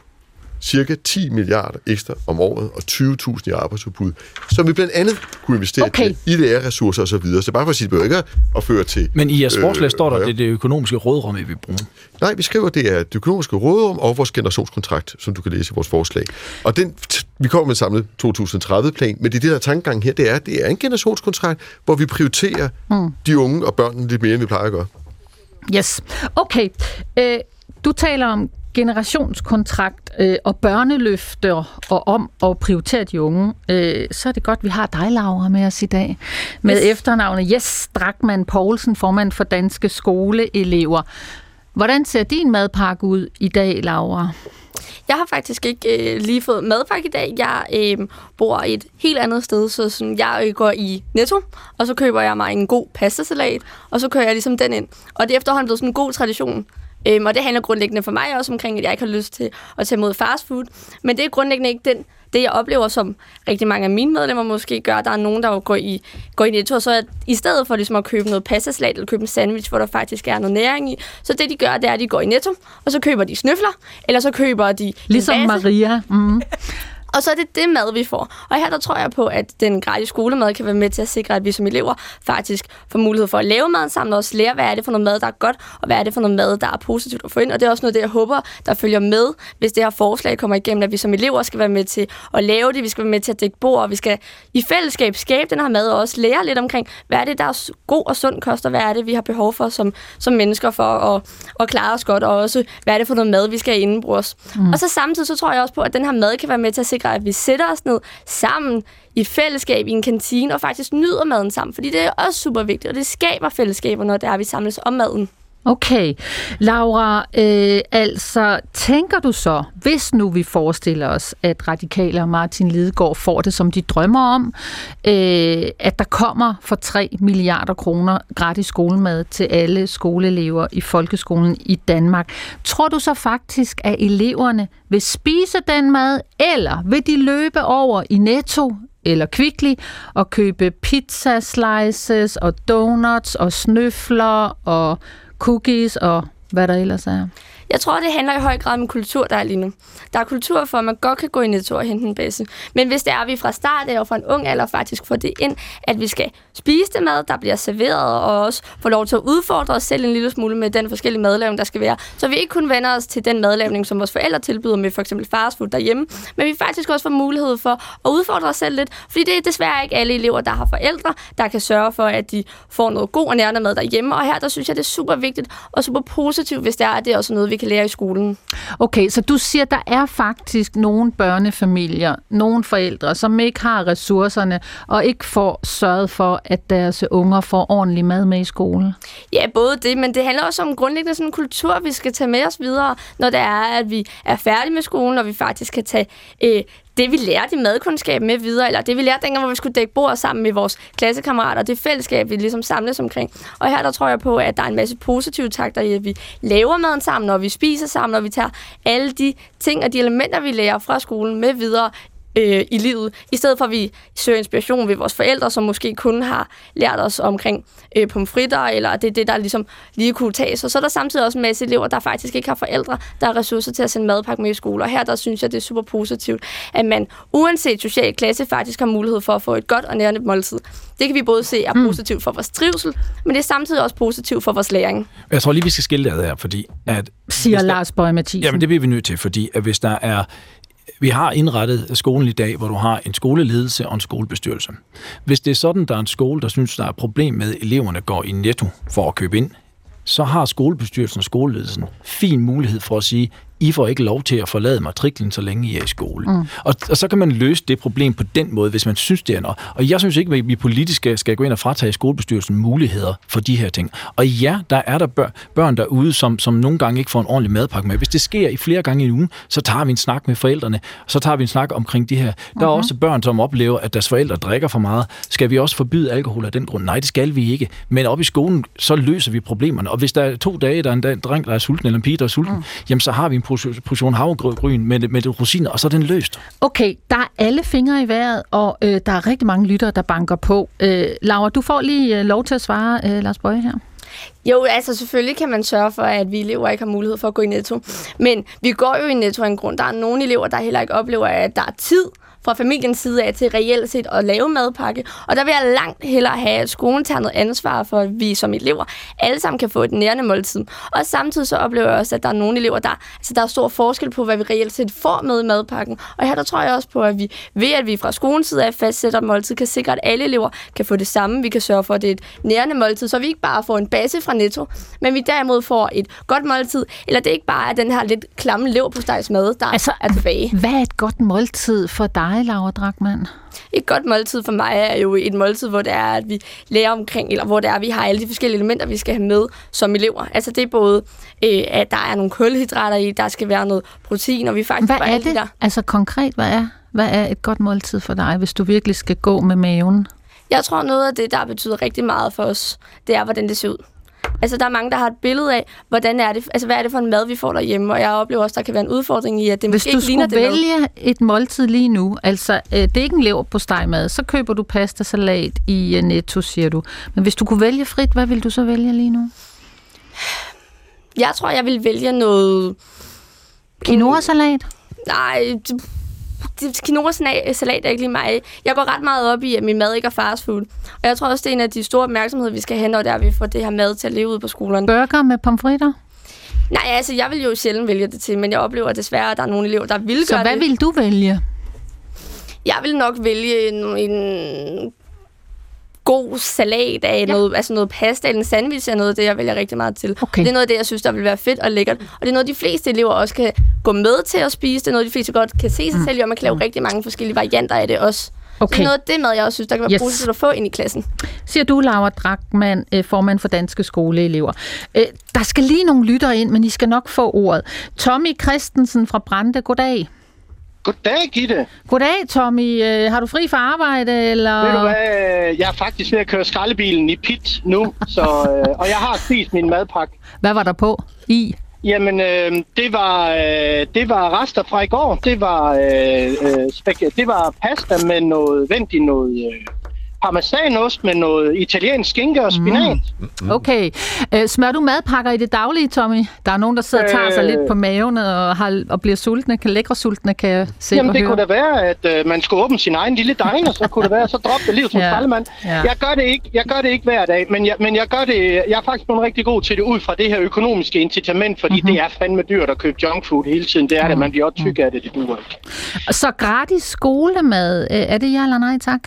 cirka 10 milliarder ekstra om året og 20.000 i arbejdsudbud, som vi blandt andet kunne investere okay. i IDR-ressourcer osv. Så, så bare for at sige, det ikke at føre til... Men i jeres forslag øh, står der, at det er det økonomiske rådrum, vi vil bruge. Nej, vi skriver, at det er det økonomiske rådrum og vores generationskontrakt, som du kan læse i vores forslag. Og den, vi kommer med en samlet 2030-plan, men det er det, der er tankegangen her, det er, det er en generationskontrakt, hvor vi prioriterer mm. de unge og børnene lidt mere, end vi plejer at gøre. Yes. Okay. Øh, du taler om generationskontrakt øh, og børneløfter og om at prioritere de unge, øh, så er det godt, at vi har dig, Laura, med os i dag. Med yes. efternavnet Jes Drakman Poulsen, formand for Danske Skoleelever. Hvordan ser din madpakke ud i dag, Laura? Jeg har faktisk ikke øh, lige fået madpakke i dag. Jeg øh, bor et helt andet sted, så sådan, jeg øh, går i Netto, og så køber jeg mig en god pastasalat, og så kører jeg ligesom den ind. Og det er efterhånden blevet sådan en god tradition, Øhm, og det handler grundlæggende for mig også omkring, at jeg ikke har lyst til at tage imod fast food. Men det er grundlæggende ikke den, det, jeg oplever, som rigtig mange af mine medlemmer måske gør. Der er nogen, der går i, går i Netto, så at i stedet for ligesom at købe noget pastasalat eller købe en sandwich, hvor der faktisk er noget næring i, så det, de gør, det er, at de går i Netto, og så køber de snøfler, eller så køber de Ligesom Maria. Mm. Og så er det det mad, vi får. Og her der tror jeg på, at den gratis skolemad kan være med til at sikre, at vi som elever faktisk får mulighed for at lave maden sammen, og også lære, hvad er det for noget mad, der er godt, og hvad er det for noget mad, der er positivt at få ind. Og det er også noget, det jeg håber, der følger med, hvis det her forslag kommer igennem, at vi som elever skal være med til at lave det, vi skal være med til at dække bord, og vi skal i fællesskab skabe den her mad, og også lære lidt omkring, hvad er det, der er god og sund kost, og hvad er det, vi har behov for som, som mennesker for at, at klare os godt, og også, hvad er det for noget mad, vi skal indbruge os. Mm. Og så samtidig, så tror jeg også på, at den her mad kan være med til at sikre, at vi sætter os ned sammen i fællesskab i en kantine og faktisk nyder maden sammen, fordi det er også super vigtigt, og det skaber fællesskaber, når det er, vi samles om maden. Okay. Laura, øh, altså tænker du så, hvis nu vi forestiller os, at radikale og Martin Lidegaard får det, som de drømmer om, øh, at der kommer for 3 milliarder kroner gratis skolemad til alle skoleelever i folkeskolen i Danmark. Tror du så faktisk, at eleverne vil spise den mad, eller vil de løbe over i Netto eller Kvickly og købe pizza slices og donuts og snøfler og cookies og hvad der ellers er? Jeg tror, det handler i høj grad om kultur, der er lige nu. Der er kultur for, at man godt kan gå i Netto og hente en basse. Men hvis det er, at vi fra start af og fra en ung alder faktisk får det ind, at vi skal spise det mad, der bliver serveret, og også få lov til at udfordre os selv en lille smule med den forskellige madlavning, der skal være. Så vi ikke kun vender os til den madlavning, som vores forældre tilbyder med for eksempel fastfood derhjemme, men vi faktisk også får mulighed for at udfordre os selv lidt. Fordi det er desværre ikke alle elever, der har forældre, der kan sørge for, at de får noget god og nærende mad derhjemme. Og her, der synes jeg, det er super vigtigt og super positivt, hvis det er, at det er også noget, vi kan lære i skolen. Okay, så du siger, der er faktisk nogle børnefamilier, nogle forældre, som ikke har ressourcerne og ikke får sørget for, at deres unger får ordentlig mad med i skole. Ja, både det, men det handler også om grundlæggende sådan en kultur, vi skal tage med os videre, når det er, at vi er færdige med skolen, og vi faktisk kan tage øh, det, vi lærte i madkundskab med videre, eller det, vi lærte dengang, hvor vi skulle dække bord sammen med vores klassekammerater, det fællesskab, vi ligesom samles omkring. Og her der tror jeg på, at der er en masse positive takter i, at vi laver maden sammen, og vi spiser sammen, og vi tager alle de ting og de elementer, vi lærer fra skolen med videre øh, i livet, i stedet for at vi søger inspiration ved vores forældre, som måske kun har lært os omkring øh, pomfritter, eller det er det, der ligesom lige kunne tages. Og så er der samtidig også en masse elever, der faktisk ikke har forældre, der har ressourcer til at sende madpakke med i skole. Og her der synes jeg, det er super positivt, at man uanset social klasse faktisk har mulighed for at få et godt og nærende måltid. Det kan vi både se er positivt for vores trivsel, men det er samtidig også positivt for vores læring. Jeg tror lige, vi skal skille det ad her, fordi at... Siger der- Lars Bøge Mathisen. Jamen, det bliver vi nødt til, fordi at hvis der er vi har indrettet skolen i dag, hvor du har en skoleledelse og en skolebestyrelse. Hvis det er sådan, der er en skole, der synes, der er et problem med, at eleverne går i netto for at købe ind, så har skolebestyrelsen og skoleledelsen fin mulighed for at sige, i får ikke lov til at forlade matriklen, så længe I er i skole. Mm. Og, og så kan man løse det problem på den måde, hvis man synes, det er noget. Og jeg synes ikke, at vi politisk skal, skal gå ind og fratage skolebestyrelsen muligheder for de her ting. Og ja, der er der børn, børn derude, som, som nogle gange ikke får en ordentlig madpakke med. Hvis det sker i flere gange i ugen, så tager vi en snak med forældrene, så tager vi en snak omkring de her. Der er Mhm. også børn, som oplever, at deres forældre drikker for meget. Skal vi også forbyde alkohol af den grund? Nej, det skal vi ikke. Men op i skolen, så løser vi problemerne. Og hvis der er to dage, der er en dreng, der er sulten, eller en pige, der er sulten, mm. jamen så har vi en portion- havregryn med, med rosiner, og så er den løst. Okay, der er alle fingre i vejret, og øh, der er rigtig mange lyttere, der banker på. Øh, Laura, du får lige øh, lov til at svare øh, Lars Bøge her. Jo, altså selvfølgelig kan man sørge for, at vi elever ikke har mulighed for at gå i netto. Men vi går jo i netto af en grund. Der er nogle elever, der heller ikke oplever, at der er tid fra familiens side af til reelt set at lave madpakke. Og der vil jeg langt hellere have, at skolen tager noget ansvar for, at vi som elever alle sammen kan få et nærende måltid. Og samtidig så oplever jeg også, at der er nogle elever, der, altså der er stor forskel på, hvad vi reelt set får med i madpakken. Og her der tror jeg også på, at vi ved, at vi fra skolens side af fastsætter måltid, kan sikre, at alle elever kan få det samme. Vi kan sørge for, at det er et nærende måltid, så vi ikke bare får en base fra Netto, men vi derimod får et godt måltid, eller det ikke bare er den her lidt klamme leverpostejsmad, der Altså, er tilbage. Hvad er et godt måltid for dig, Laura Drachmann? Et godt måltid for mig er jo et måltid, hvor det er, at vi lærer omkring, eller hvor det er, at vi har alle de forskellige elementer, vi skal have med som elever. Altså det er både, øh, at der er nogle kulhydrater i, der skal være noget protein, og vi faktisk Hvad er det? Der. Altså konkret, hvad er, hvad er et godt måltid for dig, hvis du virkelig skal gå med maven? Jeg tror, noget af det, der betyder rigtig meget for os, det er, hvordan det ser ud. Altså, der er mange, der har et billede af, hvordan er det, altså, hvad er det for en mad, vi får derhjemme, og jeg oplever også, der kan være en udfordring i, at det Hvis måske du ikke ligner skulle det mad. vælge et måltid lige nu, altså øh, det er ikke en lever på stegmad, så køber du pastasalat i øh, Netto, siger du. Men hvis du kunne vælge frit, hvad vil du så vælge lige nu? Jeg tror, jeg vil vælge noget... Quinoa-salat? Nej, quinoa-salat er ikke lige mig. Jeg går ret meget op i, at min mad ikke er fast food. Og jeg tror også, det er en af de store opmærksomheder, vi skal have, når det er, at vi får det her mad til at leve ud på skolerne. Burger med pomfritter? Nej, altså, jeg vil jo sjældent vælge det til, men jeg oplever desværre, at der er nogle elever, der vil Så gøre hvad det. vil du vælge? Jeg vil nok vælge en, en god salat af ja. noget, altså noget pasta eller en sandwich er noget af det, jeg vælger rigtig meget til. Okay. Det er noget af det, jeg synes, der vil være fedt og lækkert. Og det er noget, de fleste elever også kan gå med til at spise. Det er noget, de fleste godt kan se sig mm. selv i, og man kan lave rigtig mange forskellige varianter af det også. Okay. Så det er noget af det mad, jeg også synes, der kan være Yes. positivt at få ind i klassen. Siger du, Laura Drachmann, øh, formand for Danske Skoleelever. Øh, Der skal lige nogle lyttere ind, men I skal nok få ordet. Tommy Christensen fra Brande, goddag. Goddag, Gitte. Goddag, Tommy. Øh, Har du fri fra arbejde, eller? Ved du hvad, jeg er faktisk ved at køre skraldebilen i pit nu, så, øh, og jeg har spist min madpakke. Hvad var der på i? Jamen, øh, det, var, øh, det var rester fra i går. Det var, øh, øh, spag- det var pasta med noget vendt i noget, øh, parmesanost med noget italiensk skinke og spinat. Mm. Okay. Øh, smør du madpakker i det daglige, Tommy? Der er nogen, der sidder og tager sig Øh. lidt på maven og, har, og bliver sultne, kan lækre sultne, kan jeg se Jamen, og det høre. kunne da være, at øh, man skulle åbne sin egen lille diner, så kunne det være, så drop det liv som Ja. ja. Jeg gør det ikke, jeg gør det ikke hver dag, men jeg, men jeg gør det, jeg er faktisk blevet rigtig god til det ud fra det her økonomiske incitament, fordi Mhm. mm-hmm. det er fandme dyrt at købe junkfood hele tiden. Det er det, man bliver også tyk af det, det duer ikke. Så gratis skolemad, øh, er det ja eller nej tak?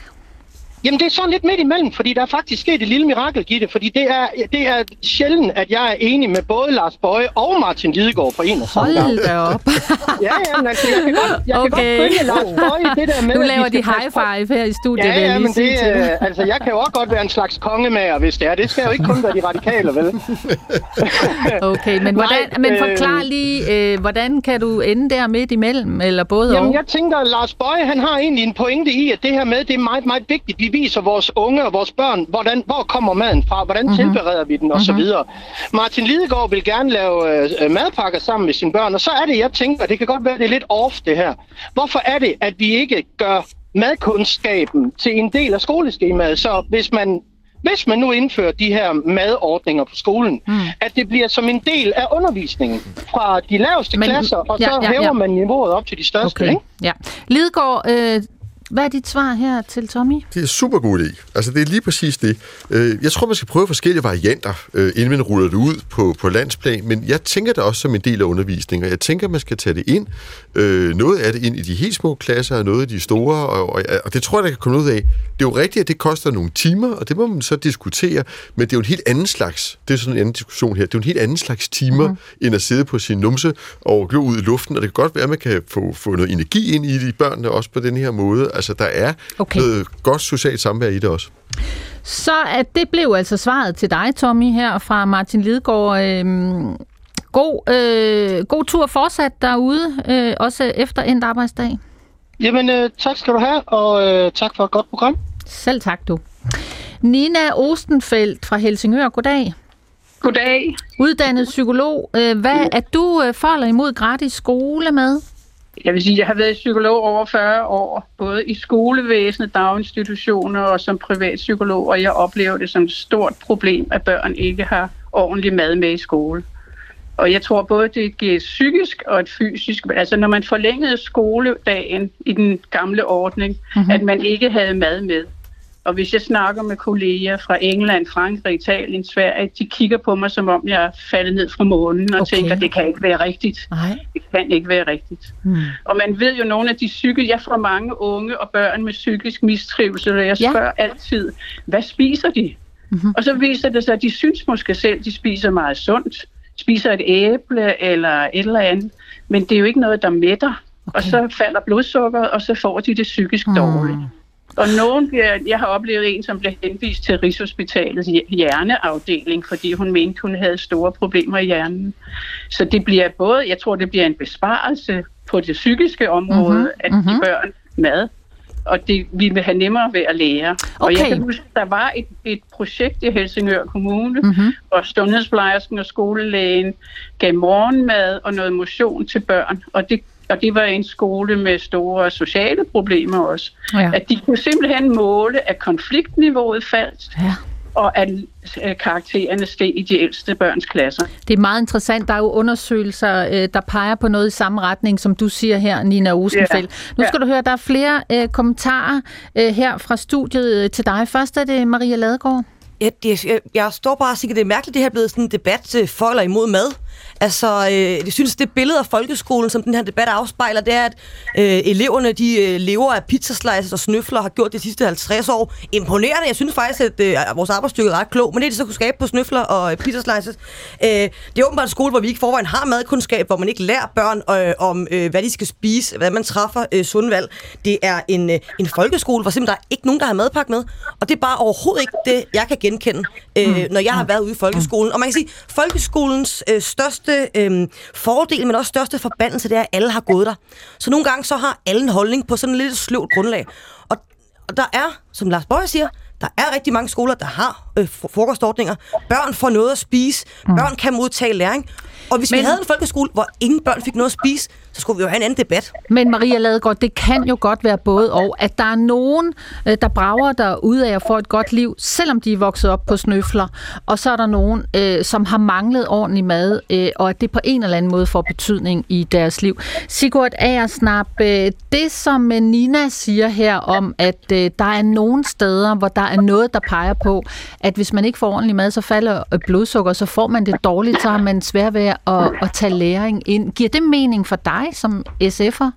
Jamen, det er sådan lidt midt imellem, fordi der er faktisk sket et lille mirakel, Gitte, fordi det er, det er sjældent, at jeg er enig med både Lars Bøje og Martin Lidegaard på en og samme. Hold da op. Ja, ja, men altså, jeg kan godt, jeg Okay. kan godt følge Lars Bøje det der med, Nu laver de high five her i studiet, Ja, ja, men det, øh, altså, jeg kan jo også godt være en slags kongemager, hvis det er. Det skal jo ikke kun være de radikale, vel? Okay, men, hvordan, Nej, men øh, forklar lige, øh, hvordan kan du ende der midt imellem, eller både Jamen, og? jeg tænker, at Lars Bøje, han har egentlig en pointe i, at det her med, det er meget, meget vigtigt. Vi viser vores unge og vores børn, hvordan, hvor kommer maden fra, hvordan Mhm. mm-hmm. tilbereder vi den, og så videre. Martin Lidegaard vil gerne lave øh, madpakker sammen med sine børn, og så er det, jeg tænker, det kan godt være, det er lidt off, det her. Hvorfor er det, at vi ikke gør madkundskaben til en del af skoleskemaet? Så hvis man hvis man nu indfører de her madordninger på skolen, mm. at det bliver som en del af undervisningen fra de laveste Men, klasser, og ja, så ja, hæver ja. man niveauet op til de største, Okay, ikke? ja. Lidegaard, øh, hvad er dit svar her til Tommy? Det er super god idé. Altså, det er lige præcis det. Øh, Jeg tror, man skal prøve forskellige varianter, øh, inden man ruller det ud på, på landsplan, men jeg tænker det også som en del af undervisningen, og jeg tænker, man skal tage det ind, øh, noget af det ind i de helt små klasser, og noget af de store, og, og, og det tror jeg, der kan komme ud af. Det er jo rigtigt, at det koster nogle timer, og det må man så diskutere, men det er jo en helt anden slags, det er sådan en anden diskussion her, det er jo en helt anden slags timer, mm. end at sidde på sin numse og glo ud i luften, og det kan godt være, at man kan få, få noget energi ind i de børnene også på den her måde. Altså, der er Okay. noget godt socialt samvær i det også. Så at det blev altså svaret til dig, Tommy, her fra Martin Lidegaard. Øhm, god, øh, god tur fortsat derude, øh, også efter endt arbejdsdag. Jamen, øh, tak skal du have, og øh, tak for et godt program. Selv tak, du. Nina Ostenfeldt fra Helsingør, goddag. Goddag. Uddannet psykolog. Øh, hvad er du øh, for eller imod gratis skolemad? Jeg vil sige, jeg har været psykolog over 40 år, både i skolevæsenet, daginstitutioner og som privatpsykolog, og jeg oplever det som et stort problem, at børn ikke har ordentlig mad med i skole. Og jeg tror både, det giver et psykisk og et fysisk. Altså når man forlængede skoledagen i den gamle ordning, mm-hmm. at man ikke havde mad med. Og hvis jeg snakker med kolleger fra England, Frankrig, Italien, Sverige, de kigger på mig, som om jeg er faldet ned fra månen og Okay. tænker, det kan ikke være rigtigt. Nej. Det kan ikke være rigtigt. Hmm. Og man ved jo nogle af de psykiske, jeg får mange unge og børn med psykisk mistrivsel, og jeg spørger ja. altid, hvad spiser de? Mm-hmm. Og så viser det sig, at de synes måske selv, de spiser meget sundt, spiser et æble eller et eller andet, men det er jo ikke noget, der mætter. Okay. Og så falder blodsukkeret, og så får de det psykisk mm. dårligt. Og nogen bliver, jeg har oplevet en, som blev henvist til Rigshospitalets hjerneafdeling, fordi hun mente, hun havde store problemer i hjernen. Så det bliver både, jeg tror, det bliver en besparelse på det psykiske område, Mhm, mm-hmm, at mhm. de børn mad, og det, vi vil have nemmere ved at lære. Og Okay. jeg kan huske, der var et, et projekt i Helsingør Kommune, Mhm. mm-hmm. og sundhedsplejersken og skolelægen gav morgenmad og noget motion til børn, og det og det var en skole med store sociale problemer også. Ja. At de kunne simpelthen måle, at konfliktniveauet faldt, Ja. og at øh, karaktererne steg i de ældste børns klasser. Det er meget interessant. Der er jo undersøgelser, øh, der peger på noget i samme retning, som du siger her, Nina Osenfeldt. Ja. Nu Ja. skal du høre, der er flere øh, kommentarer øh, her fra studiet øh, til dig. Først er det Maria Ladegaard. Ja, det, jeg, jeg står bare og siger, at det er mærkeligt, det her er blevet sådan en debat for eller imod mad. Altså, øh, jeg synes, det billede af folkeskolen, som den her debat afspejler, det er, at øh, eleverne, de øh, lever af pizzaslices og snøfler, har gjort de sidste 50 år. Imponerende. Jeg synes faktisk, at øh, vores arbejdsstykke er ret klog, men det, de så kunne skabe på snøfler og øh, pizzaslices, øh, det er åbenbart en skole, hvor vi ikke forvejen har madkundskab, hvor man ikke lærer børn øh, om, øh, hvad de skal spise, hvad man træffer øh, sunde valg. Det er en, øh, en folkeskole, hvor simpelthen der er ikke nogen, der har madpakke med, og det er bare overhovedet ikke det, jeg kan genkende, øh, når jeg har været ude i folkeskolen. Og man kan sige, folkeskolens øh, største øh, fordel, men også største forbandelse, det er, at alle har gået der. Så nogle gange så har alle en holdning på sådan et lidt sløvt grundlag. Og, og der er, som Lars Bøge siger, Der er rigtig mange skoler, der har øh, frokostordninger. Børn får noget at spise. Mm. Børn kan modtage læring. Og hvis Men... vi havde en folkeskole, hvor ingen børn fik noget at spise, så skulle vi jo have en anden debat. Men Maria Ladegaard, det kan jo godt være både og, at der er nogen, øh, der brager der ud af at få et godt liv, selvom de er vokset op på snøfler, og så er der nogen, øh, som har manglet ordentlig mad, øh, og at det på en eller anden måde får betydning i deres liv. Sigurd Aersnap, øh, det som Nina siger her om, at øh, der er nogle steder, hvor der er noget, der peger på, at hvis man ikke får ordentlig mad, så falder blodsukker, så får man det dårligt, så har man svært ved at, at tage læring ind. Giver det mening for dig som SF'er?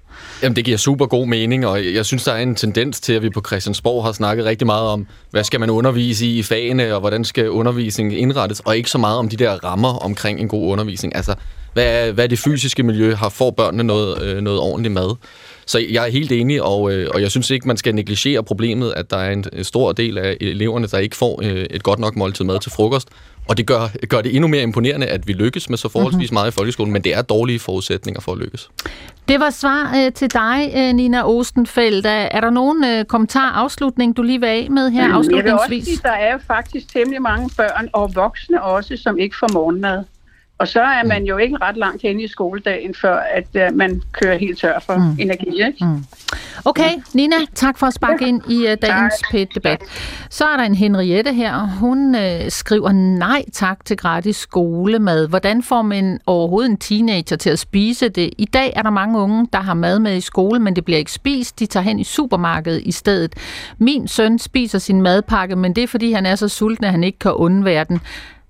Jamen, det giver super god mening, og jeg synes, der er en tendens til, at vi på Christiansborg har snakket rigtig meget om, hvad skal man undervise i i fagene, og hvordan skal undervisningen indrettes, og ikke så meget om de der rammer omkring en god undervisning. Altså, hvad er, hvad er det fysiske miljø? Har får børnene noget, øh, noget ordentligt mad? Så jeg er helt enig, og, øh, og jeg synes ikke, man skal negligere problemet, at der er en stor del af eleverne, der ikke får øh, et godt nok måltid mad til frokost. Og det gør, gør det endnu mere imponerende, at vi lykkes med så forholdsvis mhm. meget i folkeskolen, men det er dårlige forudsætninger for at lykkes. Det var svar øh, til dig, øh, Nina Ostenfeldt. Er, er der nogen øh, kommentar afslutning, du lige vil af med her afslutningsvis? Jeg vil også sige, der er faktisk temmelig mange børn og voksne også, som ikke får morgenmad. Og så er man jo ikke ret langt hen i skoledagen, før at uh, man kører helt tør for mm. energi. Ikke? Mm. Okay, Nina, tak for at sparke ind i uh, dagens pæt-debat. Så er der en Henriette her, hun uh, skriver nej tak til gratis skolemad. Hvordan får man overhovedet en teenager til at spise det? I dag er der mange unge, der har mad med i skole, men det bliver ikke spist. De tager hen i supermarkedet i stedet. Min søn spiser sin madpakke, men det er fordi, han er så sulten, at han ikke kan undvære den.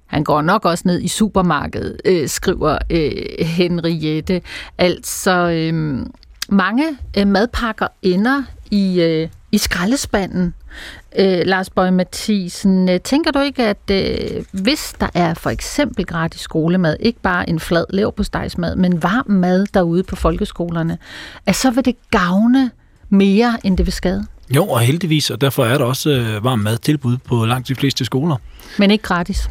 Han går nok også ned i supermarkedet, øh, skriver øh, Henriette. Altså, øh, mange øh, madpakker ender i, øh, i skraldespanden. Øh, Lars Bøge Mathisen, øh, tænker du ikke, at øh, hvis der er for eksempel gratis skolemad, ikke bare en flad lev på stegsmad, men varm mad derude på folkeskolerne, at så vil det gavne mere, end det vil skade? Jo, og heldigvis, og derfor er der også øh, varm mad tilbud på langt de fleste skoler. Men ikke gratis?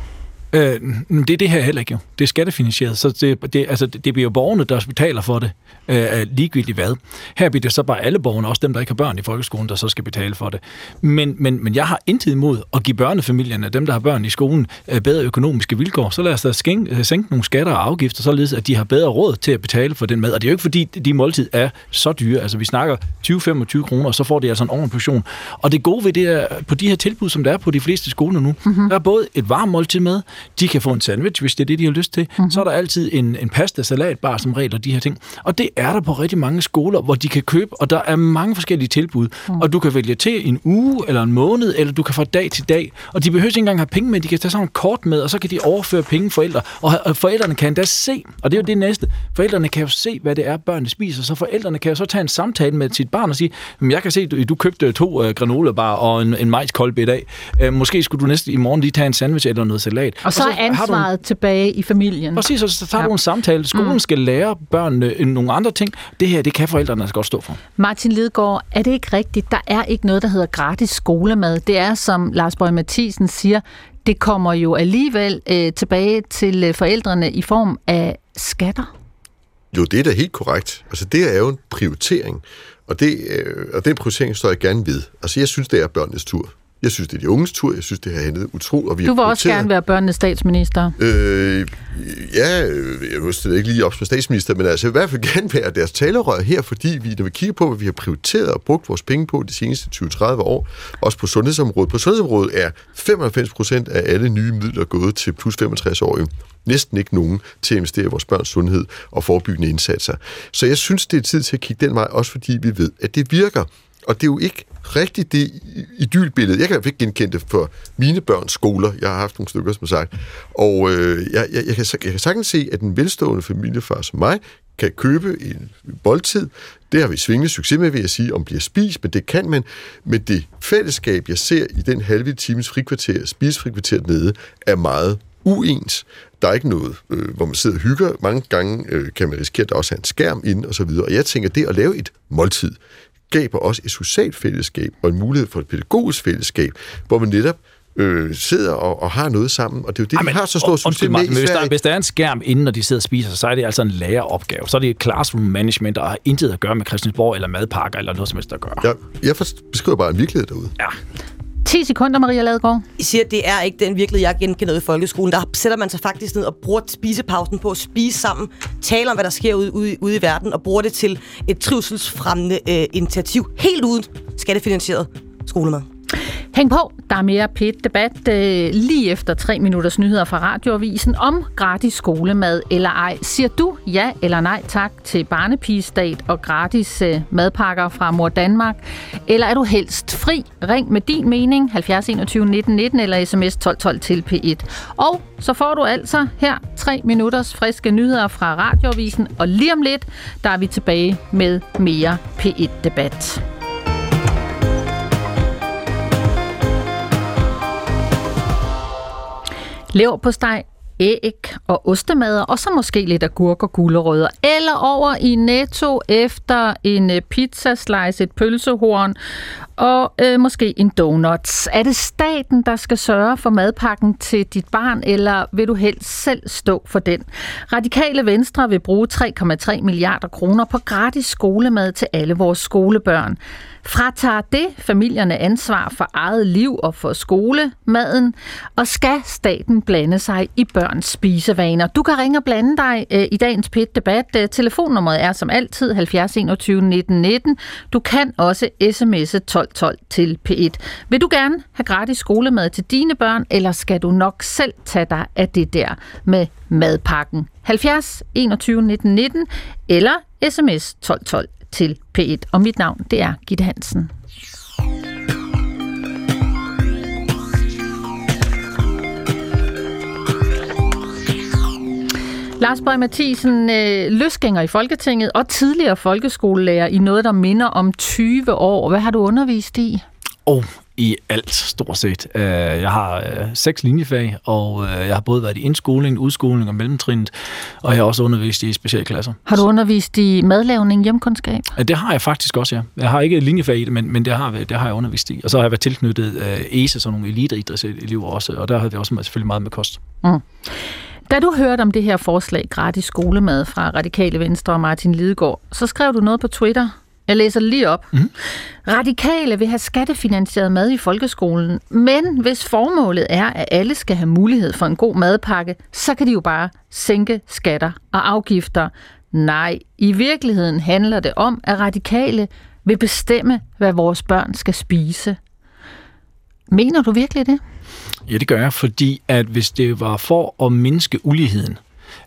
Øh, det er det her heller ikke jo. Det er skattefinansieret, så det, det, altså, det bliver jo borgerne, der betaler for det, øh, ligegyldigt hvad. Her bliver det så bare alle borgerne, også dem, der ikke har børn i folkeskolen, der så skal betale for det. Men, men, men jeg har intet imod at give børnefamilierne, dem, der har børn i skolen, øh, bedre økonomiske vilkår. Så lad os da skænke, øh, sænke nogle skatter og afgifter, således at de har bedre råd til at betale for den mad. Og det er jo ikke fordi, de måltid er så dyre. Altså vi snakker 20-25 kroner, og så får de altså en ordentlig portion. Og det gode ved det er, på de her tilbud, som der er på de fleste skoler nu, mm-hmm. der er både et varmt måltid med, de kan få en sandwich, hvis det er det, de har lyst til. Mm-hmm. Så er der altid en, en pasta salatbar som regel og de her ting. Og det er der på rigtig mange skoler, hvor de kan købe, og der er mange forskellige tilbud. Mm. Og du kan vælge til en uge eller en måned, eller du kan få dag til dag. Og de behøver ikke engang have penge med, de kan tage sådan en kort med, og så kan de overføre penge forældre. Og forældrene kan endda se, og det er jo det næste, forældrene kan jo se, hvad det er, børnene spiser. Så forældrene kan jo så tage en samtale med sit barn og sige, jeg kan se, at du købte to uh, granola og en, en majskolbe i dag. Uh, måske skulle du næste i morgen lige tage en sandwich eller noget salat. Og så, så ansvaret du... tilbage i familien. Præcis, og så tager ja. du en samtale. Skolen mm. skal lære børnene nogle andre ting. Det her, det kan forældrene altså godt stå for. Martin Lidgaard, er det ikke rigtigt? Der er ikke noget, der hedder gratis skolemad. Det er, som Lars Bøge Mathisen siger, det kommer jo alligevel øh, tilbage til øh, forældrene i form af skatter. Jo, det er da helt korrekt. Altså, det er jo en prioritering. Og, det, øh, og den prioritering står jeg gerne ved. Altså, jeg synes, det er børnenes tur. Jeg synes, det er de unges tur. Jeg synes, det har handlet utroligt. Og vi du vil også gerne være børnenes statsminister. Øh, ja, jeg husker det ikke lige op som statsminister, men altså i hvert fald gerne være deres talerør her, fordi vi, når vi kigger på, hvad vi har prioriteret og brugt vores penge på de seneste 20-30 år, også på sundhedsområdet. På sundhedsområdet er 95 procent af alle nye midler gået til plus 65-årige næsten ikke nogen til at investere i vores børns sundhed og forebyggende indsatser. Så jeg synes, det er tid til at kigge den vej, også fordi vi ved, at det virker. Og det er jo ikke rigtigt det idylbillede. Jeg kan ikke genkende det for mine børns skoler. Jeg har haft nogle stykker, som sagt. Og øh, jeg, jeg, jeg, kan, jeg kan sagtens se, at en velstående familiefar som mig kan købe en boldtid. Det har vi svingende succes med, vil jeg sige, om bliver spist, men det kan man. Men det fællesskab, jeg ser i den halve times frikvarter, spisefrikvarter nede, er meget uens. Der er ikke noget, øh, hvor man sidder og hygger. Mange gange øh, kan man risikere, at der også er en skærm inde og så videre. Og jeg tænker, det at lave et måltid, skaber også et socialt fællesskab og en mulighed for et pædagogisk fællesskab, hvor man netop øh, sidder og, og har noget sammen, og det er jo det, Ej, vi har så stor succes med men hvis der, hvis der er en skærm inden, når de sidder og spiser, så er det altså en læreropgave. Så er det et classroom management, og har intet at gøre med Christiansborg eller madpakker eller noget som helst at gøre. Ja, jeg beskriver bare en virkelighed derude. Ja. 10 sekunder, Maria Ladegaard. I siger, at det er ikke den virkelighed, jeg genkender i folkeskolen. Der sætter man sig faktisk ned og bruger spisepausen på at spise sammen, tale om, hvad der sker ude, ude, ude i verden, og bruger det til et trivselsfremmende øh, initiativ, helt uden skattefinansieret skolemad. Hæng på, der er mere pæt debat øh, lige efter tre minutters nyheder fra Radioavisen om gratis skolemad eller ej. Siger du ja eller nej tak til barnepigestat og gratis øh, madpakker fra Mor Danmark? Eller er du helst fri? Ring med din mening 70 21 19 19 eller sms 12 12 til P1. Og så får du altså her tre minutters friske nyheder fra Radioavisen, og lige om lidt, der er vi tilbage med mere P1-debat. Lever på steg, æg og ostemader, og så måske lidt agurk og gulerødder. Eller over i Netto efter en øh, pizzaslice, et pølsehorn og øh, måske en donuts. Er det staten, der skal sørge for madpakken til dit barn, eller vil du helst selv stå for den? Radikale Venstre vil bruge 3,3 milliarder kroner på gratis skolemad til alle vores skolebørn. Fratager det familierne ansvar for eget liv og for skolemaden? Og skal staten blande sig i børns spisevaner? Du kan ringe og blande dig øh, i dagens PIT-debat. Øh, telefonnummeret er som altid 70 21 19 19. Du kan også sms'e 12 12 til P1. Vil du gerne have gratis skolemad til dine børn, eller skal du nok selv tage dig af det der med madpakken? 70 21 19 19 eller sms 12 12 til P1. Og mit navn, det er Gitte Hansen. Lars Bøge Mathisen, øh, løsgænger i Folketinget og tidligere folkeskolelærer i noget, der minder om 20 år. Hvad har du undervist i? Og i alt, stort set. Øh, jeg har øh, seks linjefag, og øh, jeg har både været i indskoling, udskoling og mellemtrinnet, og jeg har også undervist i specialklasser. Har du undervist i madlavning, hjemkundskab? Det har jeg faktisk også, ja. Jeg har ikke linjefag i det, men, men det, har, det har jeg undervist i. Og så har jeg været tilknyttet ESA, sådan nogle eliteidrætselever også, og der har det også selvfølgelig meget med kost. Mm. Da du hørte om det her forslag, gratis skolemad fra Radikale Venstre og Martin Lidegaard, så skrev du noget på Twitter. Jeg læser lige op. Mm. Radikale vil have skattefinansieret mad i folkeskolen, men hvis formålet er, at alle skal have mulighed for en god madpakke, så kan de jo bare sænke skatter og afgifter. Nej, i virkeligheden handler det om, at radikale vil bestemme, hvad vores børn skal spise. Mener du virkelig det? Ja, det gør jeg, fordi at hvis det var for at mindske uligheden,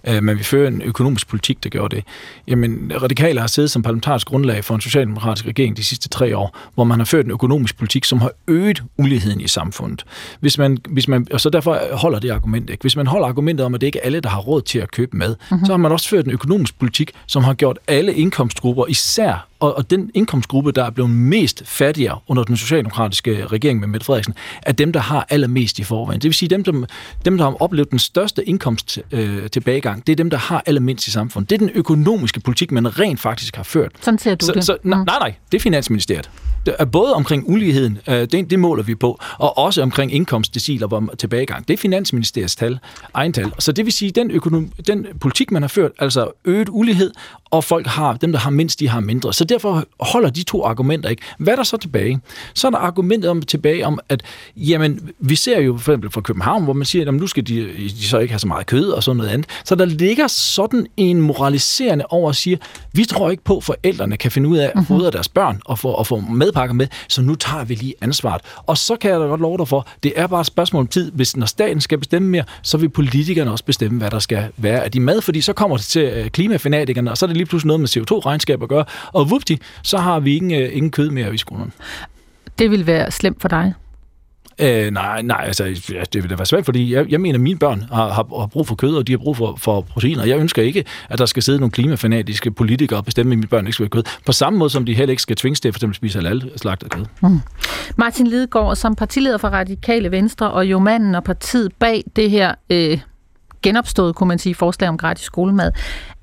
øh, men vi fører en økonomisk politik, der gjorde det. Jamen, radikale har siddet som parlamentarisk grundlag for en socialdemokratisk regering de sidste tre år, hvor man har ført en økonomisk politik, som har øget uligheden i samfundet. Hvis man, hvis man, og så derfor holder det argument ikke. Hvis man holder argumentet om, at det ikke er alle, der har råd til at købe mad, mm-hmm. så har man også ført en økonomisk politik, som har gjort alle indkomstgrupper, især og, og den indkomstgruppe, der er blevet mest fattigere under den socialdemokratiske regering med Mette Frederiksen, er dem, der har allermest i forvejen. Det vil sige, dem, der, dem, der har oplevet den største indkomst øh, tilbagegang, det er dem, der har allermindst i samfundet. Det er den økonomiske politik, man rent faktisk har ført. Sådan ser du så, det. Så, nej, nej, det er Finansministeriet. Både omkring uligheden, øh, det, det måler vi på, og også omkring indkomstdeciler hvor tilbagegang. Det er Finansministeriets tal, egen tal. Så det vil sige, den, økonom, den politik, man har ført, altså øget ulighed, og folk har, dem der har mindst, de har mindre. Så derfor holder de to argumenter ikke. Hvad er der så tilbage? Så er der argumentet om, tilbage om, at jamen, vi ser jo for eksempel fra København, hvor man siger, at nu skal de, de så ikke have så meget kød og sådan noget andet. Så der ligger sådan en moraliserende over at sige, vi tror ikke på, at forældrene kan finde ud af at fodre deres børn og få, og få hjælpepakker med, så nu tager vi lige ansvaret. Og så kan jeg da godt love dig for, det er bare et spørgsmål om tid. Hvis når staten skal bestemme mere, så vil politikerne også bestemme, hvad der skal være af de mad, fordi så kommer det til øh, klimafanatikerne, og så er det lige pludselig noget med CO2-regnskab at gøre. Og vupti, så har vi ingen, øh, ingen kød mere i skolerne. Det vil være slemt for dig? Øh, nej, nej, altså, ja, det vil da være svært, fordi jeg, jeg mener, at mine børn har, har, har brug for kød, og de har brug for, for proteiner. Jeg ønsker ikke, at der skal sidde nogle klimafanatiske politikere og bestemme, at mine børn ikke skal have kød. På samme måde, som de heller ikke skal tvinges til at for eksempel spise halal slagtet kød. Mm. Martin Lidegaard, som partileder for Radikale Venstre, og jo manden og partiet bag det her øh, genopstået, kunne man sige, forslag om gratis skolemad.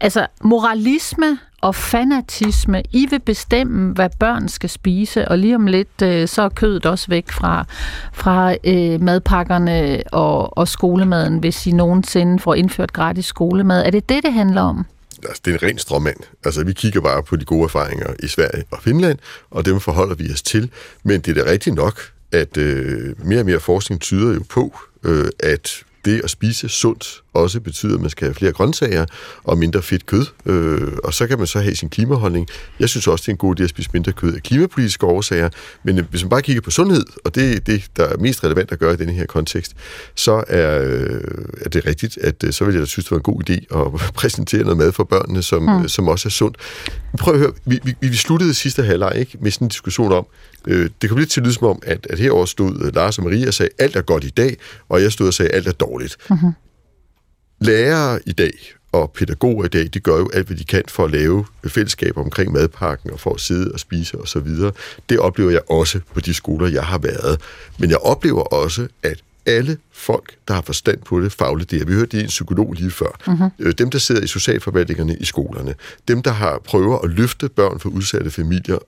Altså, moralisme og fanatisme. I vil bestemme, hvad børn skal spise, og lige om lidt, øh, så er kødet også væk fra, fra øh, madpakkerne og, og skolemaden, hvis I nogensinde får indført gratis skolemad. Er det det, det handler om? Altså, det er en ren stråmand. Altså, vi kigger bare på de gode erfaringer i Sverige og Finland, og dem forholder vi os til. Men det er da rigtigt nok, at øh, mere og mere forskning tyder jo på, øh, at det at spise sundt også betyder, at man skal have flere grøntsager og mindre fedt kød. Øh, og så kan man så have sin klimaholdning. Jeg synes også, det er en god idé at spise mindre kød af klimapolitiske årsager. Men øh, hvis man bare kigger på sundhed, og det er det, der er mest relevant at gøre i denne her kontekst, så er, øh, er det rigtigt, at øh, så vil jeg da synes, det var en god idé at præsentere noget mad for børnene, som, mm. som også er sundt. Prøv at høre, vi, vi, vi sluttede sidste halvleg ikke, med sådan en diskussion om, øh, det kom lidt til at lyde som om, at, at herover stod Lars og Maria og sagde, alt er godt i dag, og jeg stod og sagde, alt er dårligt. Mm-hmm lærere i dag og pædagoger i dag, de gør jo alt, hvad de kan for at lave fællesskaber omkring madpakken og for at sidde og spise osv. Det oplever jeg også på de skoler, jeg har været. Men jeg oplever også, at alle folk, der har forstand på det fagligt, det er, vi hørte det en psykolog lige før, uh-huh. dem, der sidder i socialforvaltningerne i skolerne, dem, der har prøver at løfte børn fra udsatte familier,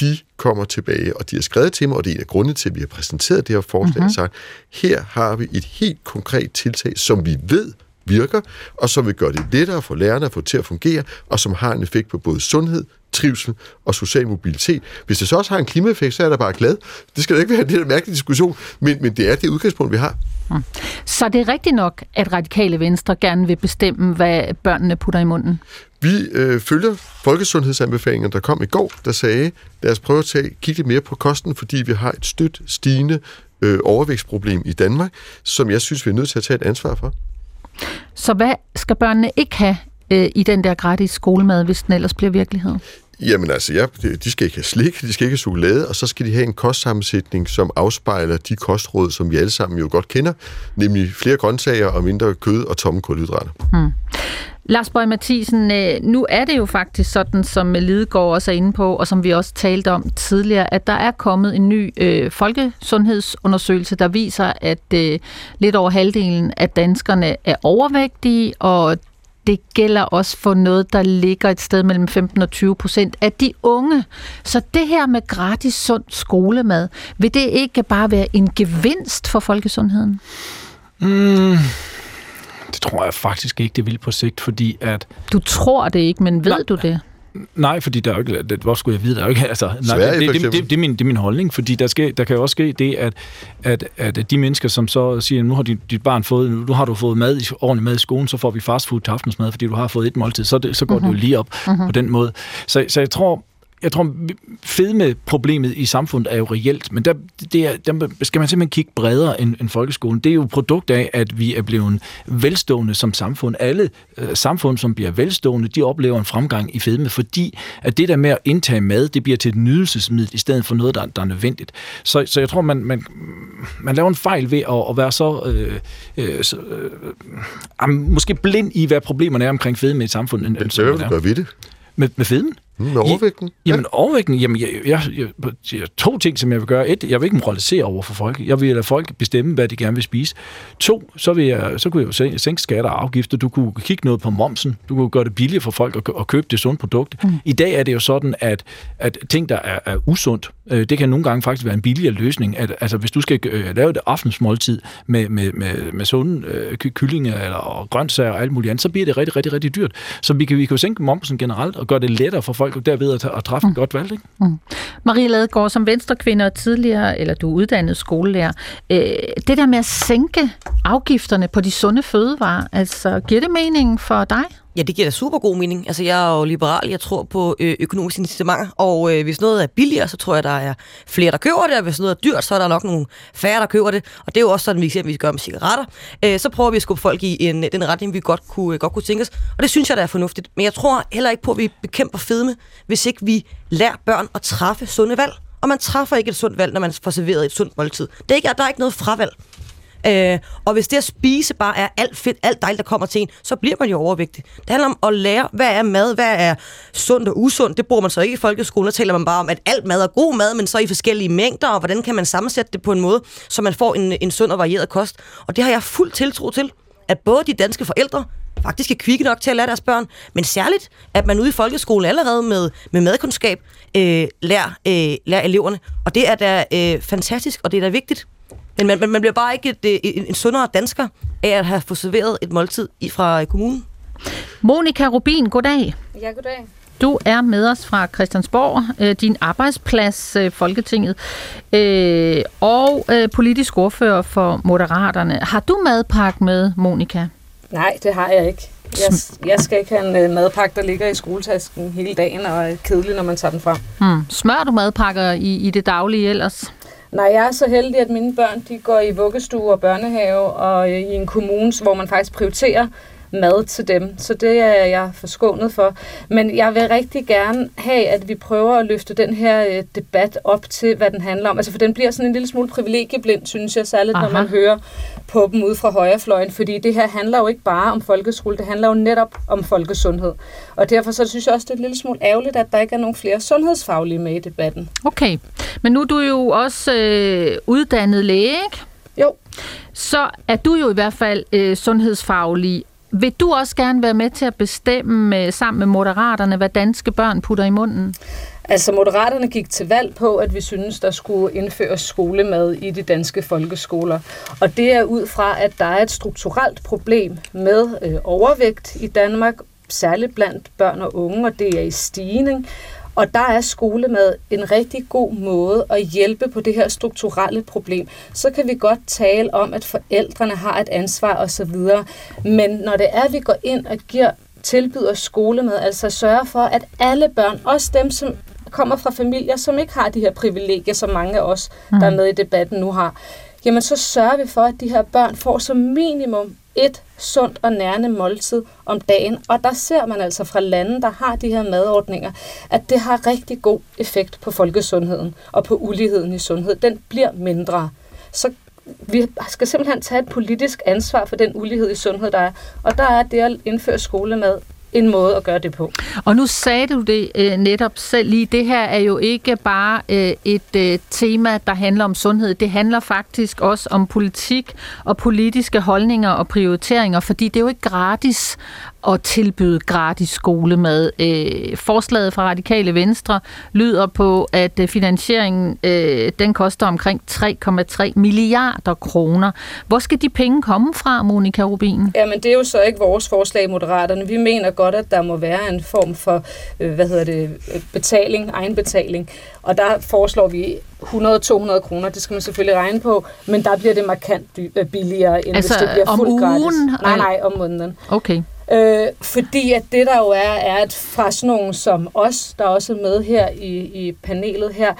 de kommer tilbage, og de har skrevet til mig, og det er en af grundene til, at vi har præsenteret det her forslag, og sagt, her har vi et helt konkret tiltag, som vi ved virker, og som vil gøre det lettere for lærerne at få til at fungere, og som har en effekt på både sundhed, trivsel og social mobilitet. Hvis det så også har en klimaeffekt, så er jeg da bare glad. Det skal da ikke være en lidt mærkelig diskussion, men, men det er det udgangspunkt, vi har. Hmm. Så det er rigtigt nok, at radikale venstre gerne vil bestemme, hvad børnene putter i munden? Vi øh, følger folkesundhedsanbefalingen, der kom i går, der sagde, lad os prøve at tage, kigge lidt mere på kosten, fordi vi har et stødt stigende øh, overvægtsproblem i Danmark, som jeg synes, vi er nødt til at tage et ansvar for. Så hvad skal børnene ikke have øh, i den der gratis skolemad, hvis den ellers bliver virkelighed? Jamen altså, ja, de skal ikke have slik, de skal ikke have chokolade, og så skal de have en kostsammensætning, som afspejler de kostråd, som vi alle sammen jo godt kender, nemlig flere grøntsager og mindre kød og tomme kulhydrater. Hmm. Lars Bøge Mathisen, øh, nu er det jo faktisk sådan, som Lidegaard også er inde på, og som vi også talte om tidligere, at der er kommet en ny øh, folkesundhedsundersøgelse, der viser, at øh, lidt over halvdelen af danskerne er overvægtige, og det gælder også for noget, der ligger et sted mellem 15 og 20 procent af de unge. Så det her med gratis sund skolemad, vil det ikke bare være en gevinst for folkesundheden? Mm. Det tror jeg faktisk ikke, det vil på sigt, fordi at... Du tror det ikke, men ved nej, du det? Nej, fordi der er jo ikke... Det, hvor skulle jeg vide? Der er jo ikke... Altså, nej, Sverige, det, det, det, det, er min, det er min holdning, fordi der, sker, der kan jo også ske det, at, at, at de mennesker, som så siger, nu har dit, dit barn fået, nu har du fået mad, ordentlig mad i skolen, så får vi fastfood til aftensmad, fordi du har fået et måltid, så, det, så går uh-huh. det jo mhm. lige op uh-huh. på den måde. Så, så jeg tror, jeg tror, fedme-problemet i samfundet er jo reelt, men der, det er, der skal man simpelthen kigge bredere end, end folkeskolen. Det er jo produkt af, at vi er blevet velstående som samfund. Alle øh, samfund, som bliver velstående, de oplever en fremgang i fedme, fordi at det der med at indtage mad, det bliver til et nydelsesmiddel, i stedet for noget, der, der er nødvendigt. Så, så jeg tror, man, man, man laver en fejl ved at, at være så, øh, øh, så øh, måske blind i, hvad problemerne er omkring fedme i et samfund. Hvad gøre ved det? Med, med fedmen? Mm, med overvægten? Ja. Jamen, overvægten, jamen, jeg, jeg, jeg, jeg, to ting, som jeg vil gøre. Et, jeg vil ikke moralisere over for folk. Jeg vil lade folk bestemme, hvad de gerne vil spise. To, så, vil jeg, så kunne jeg jo sænke skatter og afgifter. Du kunne kigge noget på momsen. Du kunne gøre det billigere for folk at, at købe det sunde produkt. Mm. I dag er det jo sådan, at, at ting, der er, er usundt, øh, det kan nogle gange faktisk være en billigere løsning. At, altså, hvis du skal øh, lave et aftensmåltid med, med, med, med sunde øh, kyllinger eller og grøntsager og alt muligt andet, så bliver det rigtig, rigtig, rigtig dyrt. Så vi kan, vi kan jo sænke momsen generelt og gøre det lettere for folk folk derved at, at træffe mm. et godt valg. Ikke? Mm. Marie Ladegaard, som venstrekvinde og tidligere, eller du er uddannet skolelærer, øh, det der med at sænke afgifterne på de sunde fødevarer, altså giver det mening for dig? Ja, det giver da super god mening. Altså, jeg er jo liberal, jeg tror på øh, økonomiske incitamenter, og øh, hvis noget er billigere, så tror jeg, der er flere, der køber det, og hvis noget er dyrt, så er der nok nogle færre, der køber det. Og det er jo også sådan, vi eksempelvis gør med cigaretter. Øh, så prøver vi at skubbe folk i en, den retning, vi godt kunne, øh, godt kunne tænke os. Og det synes jeg, der er fornuftigt. Men jeg tror heller ikke på, at vi bekæmper fedme, hvis ikke vi lærer børn at træffe sunde valg. Og man træffer ikke et sundt valg, når man får serveret et sundt måltid. Det er ikke, der er ikke noget fravalg. Øh, og hvis det at spise bare er alt fedt, alt dejligt, der kommer til en, så bliver man jo overvægtig. Det handler om at lære, hvad er mad, hvad er sundt og usundt. Det bruger man så ikke i folkeskolen. Der taler man bare om, at alt mad er god mad, men så i forskellige mængder, og hvordan kan man sammensætte det på en måde, så man får en, en sund og varieret kost. Og det har jeg fuld tiltro til, at både de danske forældre, faktisk er kvikke nok til at lære deres børn, men særligt, at man ude i folkeskolen allerede med, med madkundskab øh, lærer, øh, lærer eleverne. Og det er da øh, fantastisk, og det er da vigtigt. Men man, man bliver bare ikke et, en, en sundere dansker af at have fået serveret et måltid fra kommunen. Monika Rubin, goddag. Ja, goddag. Du er med os fra Christiansborg, øh, din arbejdsplads, øh, Folketinget, øh, og øh, politisk ordfører for Moderaterne. Har du madpakke med, Monika? Nej, det har jeg ikke. Jeg, jeg skal ikke have en øh, madpakke, der ligger i skoletasken hele dagen og er kedelig, når man tager den frem. Hmm. Smører du madpakker i, i det daglige ellers? Nej, jeg er så heldig, at mine børn de går i vuggestue og børnehave og øh, i en kommune, hvor man faktisk prioriterer mad til dem. Så det er jeg forskånet for. Men jeg vil rigtig gerne have, at vi prøver at løfte den her øh, debat op til, hvad den handler om. Altså, for den bliver sådan en lille smule privilegieblind, synes jeg, særligt Aha. når man hører på dem ude fra højrefløjen. Fordi det her handler jo ikke bare om folkeskole, det handler jo netop om folkesundhed. Og derfor så synes jeg også, det er en lille smule ærgerligt, at der ikke er nogen flere sundhedsfaglige med i debatten. Okay, men nu er du jo også øh, uddannet læge, ikke? Jo. Så er du jo i hvert fald øh, sundhedsfaglig, vil du også gerne være med til at bestemme øh, sammen med moderaterne, hvad danske børn putter i munden? Altså, Moderaterne gik til valg på, at vi synes, der skulle indføres skolemad i de danske folkeskoler. Og det er ud fra, at der er et strukturelt problem med øh, overvægt i Danmark, særligt blandt børn og unge, og det er i stigning. Og der er skolemad en rigtig god måde at hjælpe på det her strukturelle problem. Så kan vi godt tale om, at forældrene har et ansvar osv. Men når det er, at vi går ind og giver tilbyder skolemad, altså sørger for, at alle børn, også dem, som kommer fra familier, som ikke har de her privilegier, som mange af os, der er mm. med i debatten nu har, jamen så sørger vi for, at de her børn får som minimum et sundt og nærende måltid om dagen. Og der ser man altså fra lande, der har de her madordninger, at det har rigtig god effekt på folkesundheden og på uligheden i sundhed. Den bliver mindre. Så vi skal simpelthen tage et politisk ansvar for den ulighed i sundhed, der er. Og der er det at indføre skolemad en måde at gøre det på. Og nu sagde du det øh, netop selv lige. Det her er jo ikke bare øh, et øh, tema, der handler om sundhed. Det handler faktisk også om politik og politiske holdninger og prioriteringer, fordi det er jo ikke gratis at tilbyde gratis skolemad. Øh, forslaget fra Radikale Venstre lyder på, at øh, finansieringen øh, den koster omkring 3,3 milliarder kroner. Hvor skal de penge komme fra, Monika Rubin? Jamen, det er jo så ikke vores forslag, Moderaterne. Vi mener godt, at der må være en form for, øh, hvad hedder det, betaling, egenbetaling. Og der foreslår vi 100-200 kroner, det skal man selvfølgelig regne på, men der bliver det markant øh, billigere, end altså, hvis det bliver fuldt gratis. Nej, nej, om måneden. Okay. Øh, fordi at det der jo er, er at fra sådan nogen som os, der også er med her i, i panelet her,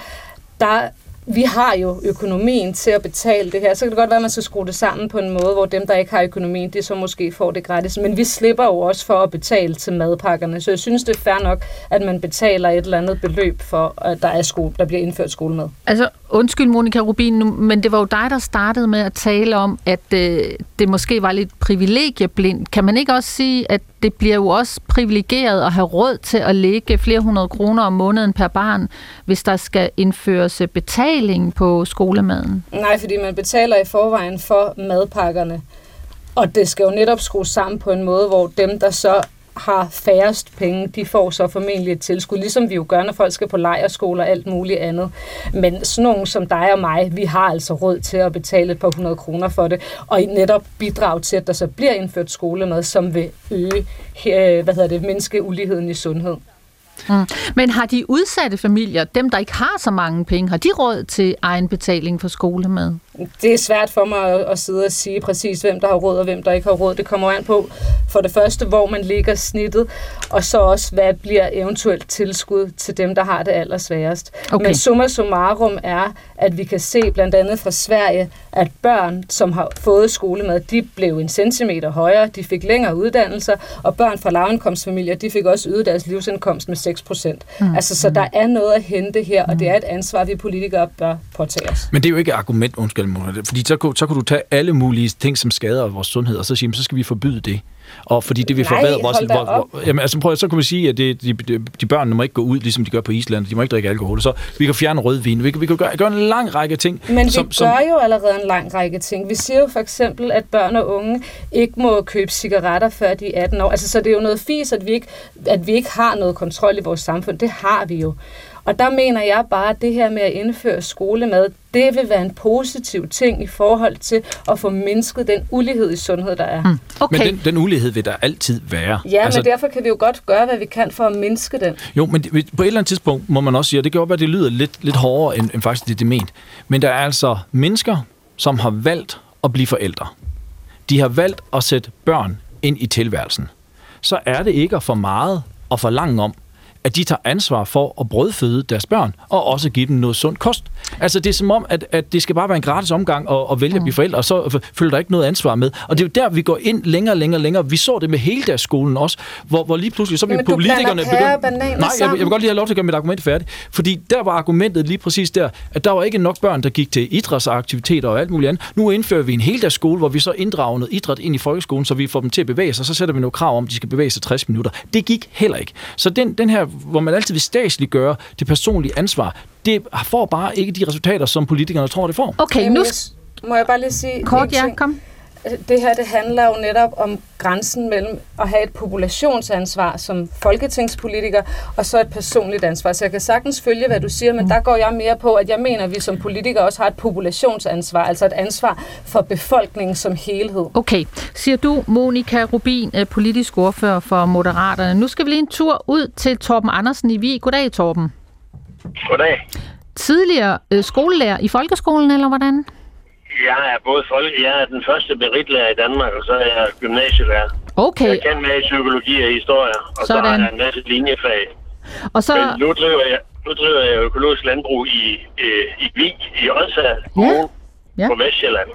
der vi har jo økonomien til at betale det her. Så kan det godt være, at man skal skrue det sammen på en måde, hvor dem, der ikke har økonomien, de så måske får det gratis. Men vi slipper jo også for at betale til madpakkerne. Så jeg synes, det er fair nok, at man betaler et eller andet beløb for, at der, er skole, der bliver indført skolemad. Altså, undskyld Monika Rubin, men det var jo dig, der startede med at tale om, at øh, det måske var lidt privilegieblindt. Kan man ikke også sige, at det bliver jo også privilegeret at have råd til at lægge flere hundrede kroner om måneden per barn, hvis der skal indføres øh, betaling på skolemaden? Nej, fordi man betaler i forvejen for madpakkerne. Og det skal jo netop skrues sammen på en måde, hvor dem, der så har færrest penge, de får så formentlig et tilskud, ligesom vi jo gør, når folk skal på lejerskole og alt muligt andet. Men sådan nogen som dig og mig, vi har altså råd til at betale et par hundrede kroner for det, og netop bidrage til, at der så bliver indført skolemad, som vil øge, hvad hedder det, mindske uligheden i sundhed. Mm. Men har de udsatte familier, dem der ikke har så mange penge, har de råd til egenbetaling for skolemad? Det er svært for mig at, at sidde og sige præcis, hvem der har råd og hvem der ikke har råd. Det kommer an på for det første, hvor man ligger snittet, og så også, hvad bliver eventuelt tilskud til dem, der har det allersværest. Okay. Men summa summarum er, at vi kan se blandt andet fra Sverige, at børn, som har fået skolemad, de blev en centimeter højere, de fik længere uddannelser, og børn fra lavindkomstfamilier, de fik også øget deres livsindkomst med 6 procent. Mm. Altså, så der er noget at hente her, og det er et ansvar, vi politikere bør påtage os. Men det er jo ikke et argument, undskyld, fordi så, så kan du tage alle mulige ting, som skader vores sundhed, og så sige, så skal vi forbyde det. Og fordi det vil forbedre vores... Hvor, hvor, jamen, altså, prøv, så kan vi sige, at det, de, de, de børn må ikke gå ud, ligesom de gør på Island. De må ikke drikke alkohol. Så vi kan fjerne rødvin. Vi kan, vi kan gøre, gøre en lang række ting. Men som, vi gør som, jo allerede en lang række ting. Vi siger jo for eksempel, at børn og unge ikke må købe cigaretter, før de er 18 år. Altså, så det er jo noget fis, at vi, ikke, at vi ikke har noget kontrol i vores samfund. Det har vi jo. Og der mener jeg bare, at det her med at indføre skolemad, det vil være en positiv ting i forhold til at få mindsket den ulighed i sundhed, der er. Mm. Okay. Men den, den ulighed vil der altid være. Ja, altså, men derfor kan vi jo godt gøre, hvad vi kan for at mindske den. Jo, men det, på et eller andet tidspunkt må man også sige, og det kan godt være, at det lyder lidt, lidt hårdere, end, end faktisk det, det er ment, men der er altså mennesker, som har valgt at blive forældre. De har valgt at sætte børn ind i tilværelsen. Så er det ikke for meget at forlange om, at de tager ansvar for at brødføde deres børn, og også give dem noget sund kost. Altså, det er som om, at, at det skal bare være en gratis omgang at, at vælge at blive forældre, og så følger der ikke noget ansvar med. Og det er jo der, vi går ind længere og længere længere. Vi så det med hele deres skolen også, hvor, hvor lige pludselig så blev politikerne... begyndt... Nej, jeg, jeg vil godt lige have lov til at gøre mit argument færdigt. Fordi der var argumentet lige præcis der, at der var ikke nok børn, der gik til idrætsaktiviteter og alt muligt andet. Nu indfører vi en hel skole, hvor vi så inddrager noget idræt ind i folkeskolen, så vi får dem til at bevæge sig, så sætter vi nogle krav om, at de skal bevæge sig 60 minutter. Det gik heller ikke. Så den, den her, hvor man altid vil statsliggøre det personlige ansvar, det får bare ikke de resultater, som politikerne tror, det får. Okay, nu... Må jeg bare lige sige... Kort, ja, kom. Det her, det handler jo netop om grænsen mellem at have et populationsansvar som folketingspolitiker, og så et personligt ansvar. Så jeg kan sagtens følge, hvad du siger, men der går jeg mere på, at jeg mener, at vi som politikere også har et populationsansvar, altså et ansvar for befolkningen som helhed. Okay, siger du, Monika Rubin, politisk ordfører for Moderaterne. Nu skal vi lige en tur ud til Torben Andersen i Vig. Goddag, Torben. Goddag. Tidligere øh, skolelærer i folkeskolen, eller hvordan? Jeg er både folk, jeg er den første meritlærer i Danmark, og så er jeg gymnasielærer. Okay. Jeg kan med psykologi og historie, og Sådan. så har jeg en masse linjefag. Og så... Men nu driver jeg, nu driver jeg økologisk landbrug i, øh, i Vig, i Odsal, ja. ja. på Vestjylland.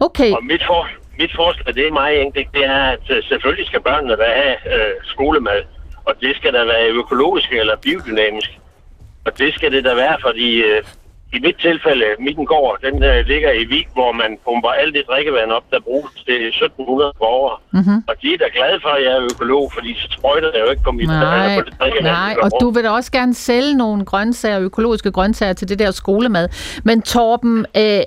Okay. Og mit, for, mit forslag, det er meget enkelt, det er, at uh, selvfølgelig skal børnene da have uh, skolemad, og det skal da være økologisk eller biodynamisk. Og det skal det da være, fordi uh, i mit tilfælde, min gård, den uh, ligger i Vig, hvor man pumper alt det drikkevand op, der bruges til 1700 borgere. Mm-hmm. Og de er da glade for, at jeg er økolog, fordi så sprøjter jeg jo ikke på mit nej, på det drikkevand. Nej, og du vil da også gerne sælge nogle grøntsager, økologiske grøntsager til det der skolemad. Men Torben, øh,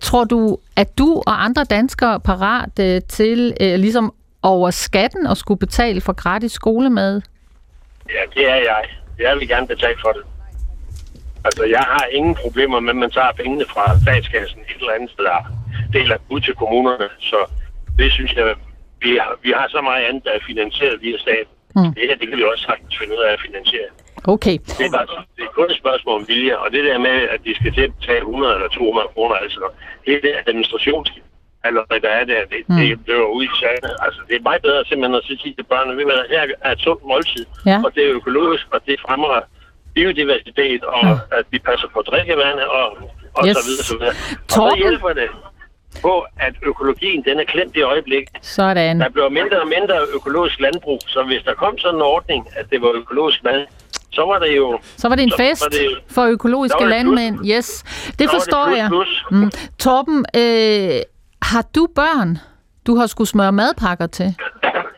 tror du, at du og andre danskere er parat øh, til øh, ligesom over skatten at skulle betale for gratis skolemad? Ja, det er jeg. Jeg vil gerne betale for det. Altså, jeg har ingen problemer med, at man tager pengene fra statskassen et eller andet sted og deler ud til kommunerne. Så det synes jeg, vi har, vi har så meget andet, der er finansieret via staten. Mm. Det her, det kan vi også sagtens finde ud af at finansiere. Okay. Det er, bare, det er kun et spørgsmål om vilje, og det der med, at de skal til at betale 100 eller 200 kroner, altså hele det administrationsskift, allerede der er der, det, mm. det dør ud i sandet. Altså, det er meget bedre simpelthen at sige til børnene, at her er et sundt måltid, ja. og det er økologisk, og det fremmer biodiversitet, og ja. at vi passer på drikkevandet, og, og yes. så videre, så videre. Og så hjælper det på, at økologien, den er klemt i øjeblikket. Sådan. Der bliver mindre og mindre økologisk landbrug, så hvis der kom sådan en ordning, at det var økologisk mad, så var det jo... Så var det en fest det, for økologiske landmænd. Yes, det forstår det jeg. Plus. Mm. Torben, øh, har du børn, du har skulle smøre madpakker til?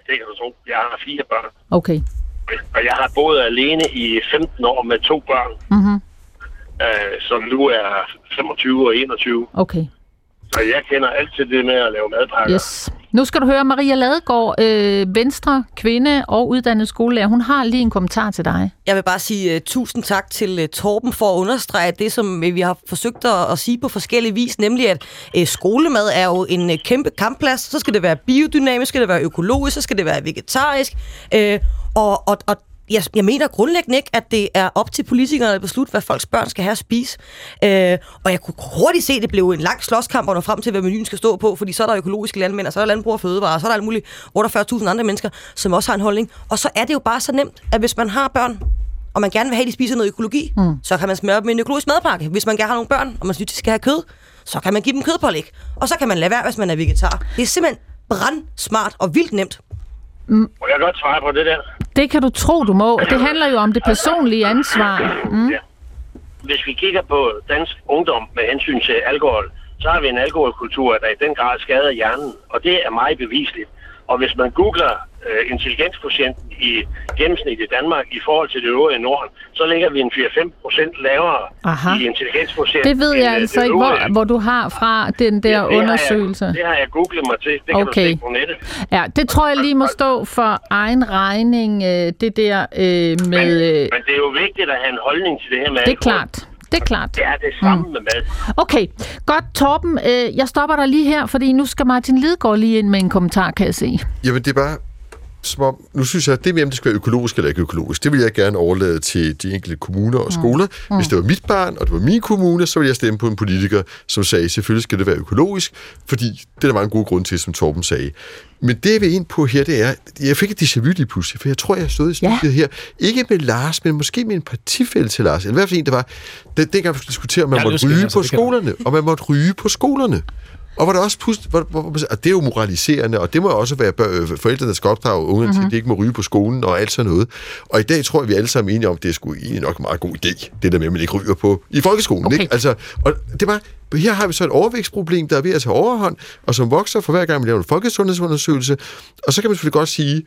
Det kan du tro. Jeg har fire børn. Okay. Og jeg har boet alene i 15 år med to børn, mm-hmm. øh, som nu er 25 og 21. Okay. Så jeg kender altid det med at lave madpakker. Yes. Nu skal du høre Maria Ladegaard, øh, venstre, kvinde og uddannet skolelærer. Hun har lige en kommentar til dig. Jeg vil bare sige uh, tusind tak til uh, Torben for at understrege det, som uh, vi har forsøgt at, at sige på forskellige vis, nemlig at uh, skolemad er jo en uh, kæmpe kampplads. Så skal det være biodynamisk, skal det være økologisk, så skal det være vegetarisk. Uh, og, og, og jeg, jeg mener grundlæggende ikke, at det er op til politikerne at beslutte, hvad folks børn skal have at spise. Øh, og jeg kunne hurtigt se, at det blev en lang slåskamp og nå frem til, hvad menuen skal stå på, fordi så er der økologiske landmænd, og så er der landbrug og fødevarer, og så er der alt muligt 48.000 andre mennesker, som også har en holdning. Og så er det jo bare så nemt, at hvis man har børn, og man gerne vil have, at de spiser noget økologi, mm. så kan man smøre dem med en økologisk madpakke. Hvis man gerne har nogle børn, og man synes, de skal have kød, så kan man give dem kødpålæg. Og så kan man lade være, hvis man er vegetar. Det er simpelthen brandsmart og vildt nemt. Mm. Må jeg godt svare på det der? Det kan du tro, du må. Det handler jo om det personlige ansvar. Mm. Ja. Hvis vi kigger på dansk ungdom med hensyn til alkohol, så har vi en alkoholkultur, der i den grad skader hjernen, og det er meget bevisligt. Og hvis man googler øh, intelligenskvotienten i gennemsnit i Danmark i forhold til det øvrige Norden, så ligger vi en 4-5 procent lavere Aha. i intelligenskvotienten. Det ved jeg end, øh, altså ikke, hvor, hvor du har fra den der det undersøgelse. Har jeg, det har jeg googlet mig til. Det kan Okay. du se på nettet. Ja, det tror jeg lige må stå for egen regning, øh, det der øh, med... øh, Men det er jo vigtigt at have en holdning til det her med Det er klart. Det er klart. Det er det samme mm. med mad. Okay, godt Torben, øh, jeg stopper dig lige her, fordi nu skal Martin Lidegaard lige ind med en kommentar, kan jeg se. Jamen, det er bare som om, nu synes jeg, at det med, om det skal være økologisk eller ikke økologisk, det vil jeg gerne overlade til de enkelte kommuner og skoler. Mm. Hvis det var mit barn, og det var min kommune, så ville jeg stemme på en politiker, som sagde, selvfølgelig skal det være økologisk, fordi det er der mange gode grunde til, som Torben sagde. Men det, jeg vil ind på her, det er, jeg fik et déjà vu lige pludselig, for jeg tror, jeg stod i studiet ja. her, ikke med Lars, men måske med en partifælde til Lars, eller i hvert fald en, der var, den, dengang vi skulle diskutere, om man Ja, måtte ryge altså, på skolerne, og man måtte ryge på skolerne. Og hvor der også pludselig, hvor, hvor, hvor, og det er jo moraliserende, og det må også være bør- øh, forældrene, der skal opdrage ungerne mm-hmm. til, at de ikke må ryge på skolen og alt sådan noget. Og i dag tror jeg, vi alle sammen er enige om, at det er sgu egentlig nok en meget god idé, det der med, at man ikke ryger på i folkeskolen. Okay. Ikke? Altså, og det var, her har vi så et overvægtsproblem, der er ved at tage overhånd, og som vokser for hver gang, man laver en folkesundhedsundersøgelse. Og så kan man selvfølgelig godt sige,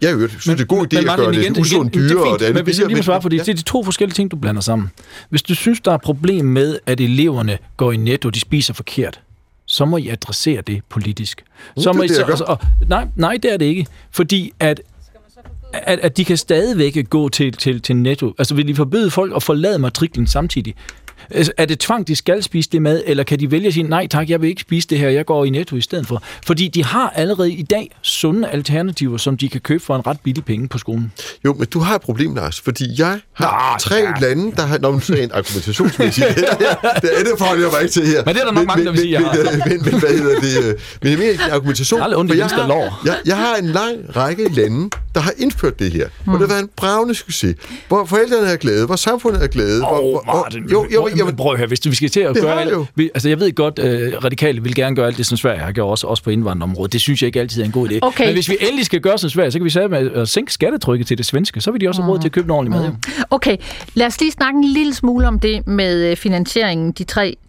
jeg er jo synes, det er en god idé at gøre det usundt dyre, og det men hvis jeg lige må svare, fordi det er de to forskellige ting, du blander sammen. Hvis du synes, der er et problem med, at eleverne går i netto, de spiser forkert, så må I adressere det politisk. Så det må er I det, så, og, og, nej, nej, det er det ikke. Fordi at at, at de kan stadigvæk gå til, til, til netto. Altså vil de forbyde folk at forlade matriklen samtidig? Altså, Er det tvang, de skal spise det mad, eller kan de vælge at sige, nej tak, jeg vil ikke spise det her, jeg går i netto i stedet for? Fordi de har allerede i dag sunde alternativer, som de kan købe for en ret billig penge på skolen. Jo, men du har et problem, Lars, fordi jeg har Nå, tre ja. lande, der har... Nå, men rent argumentationsmæssigt. det, er- det andet forholder jeg mig ikke til her. Men det er der nok mange, der vil sige, jeg har. men, men, men, hvad hedder det? øh, Men jeg mener ikke argumentation. Er aldrig ondt for jeg har, jeg, jeg har en lang række lande, der har indført det her. Mm. Hvor det har været en bravende succes. Hvor forældrene er glade, hvor samfundet er glade. Åh, hvor, hvor, Martin, jo, jo, jo, men prøv at høre, hvis vi skal til at Det gøre... alt- vi, altså, jeg ved godt, øh, radikale vil gerne gøre alt det, som Sverige har gjort, også, også på indvandrerområdet. Det synes jeg ikke altid er en god idé. Okay. Men hvis vi endelig skal gøre som Sverige, så kan vi sige med at sænke skattetrykket til det svenske, så vil de også have råd til at købe en ordentlig mad. jo. Okay, lad os lige snakke en lille smule om det med øh, finansieringen, de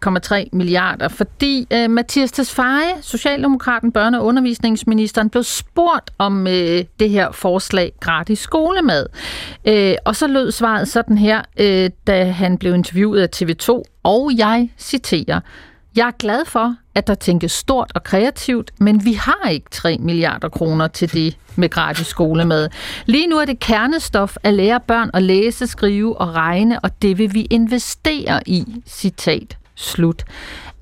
3,3 milliarder, fordi øh, Mathias Tesfaye, Socialdemokraten, børne- og undervisningsministeren, blev spurgt om øh, det her forslag gratis skolemad. Øh, og så lød svaret sådan her, øh, da han blev interviewet af TV2, og jeg citerer, jeg er glad for, at der tænkes stort og kreativt, men vi har ikke 3 milliarder kroner til det med gratis skolemad. Lige nu er det kernestof at lære børn at læse, skrive og regne, og det vil vi investere i. Citat slut.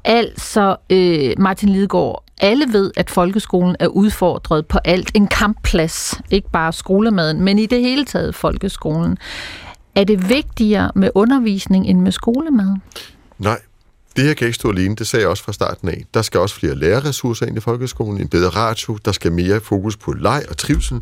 Altså, øh, Martin Lidegaard, alle ved, at folkeskolen er udfordret på alt. En kampplads, ikke bare skolemaden, men i det hele taget folkeskolen. Er det vigtigere med undervisning end med skolemad? Nej, det her kan ikke stå alene, det sagde jeg også fra starten af. Der skal også flere lærerressourcer ind i folkeskolen, en bedre ratio, der skal mere fokus på leg og trivsel,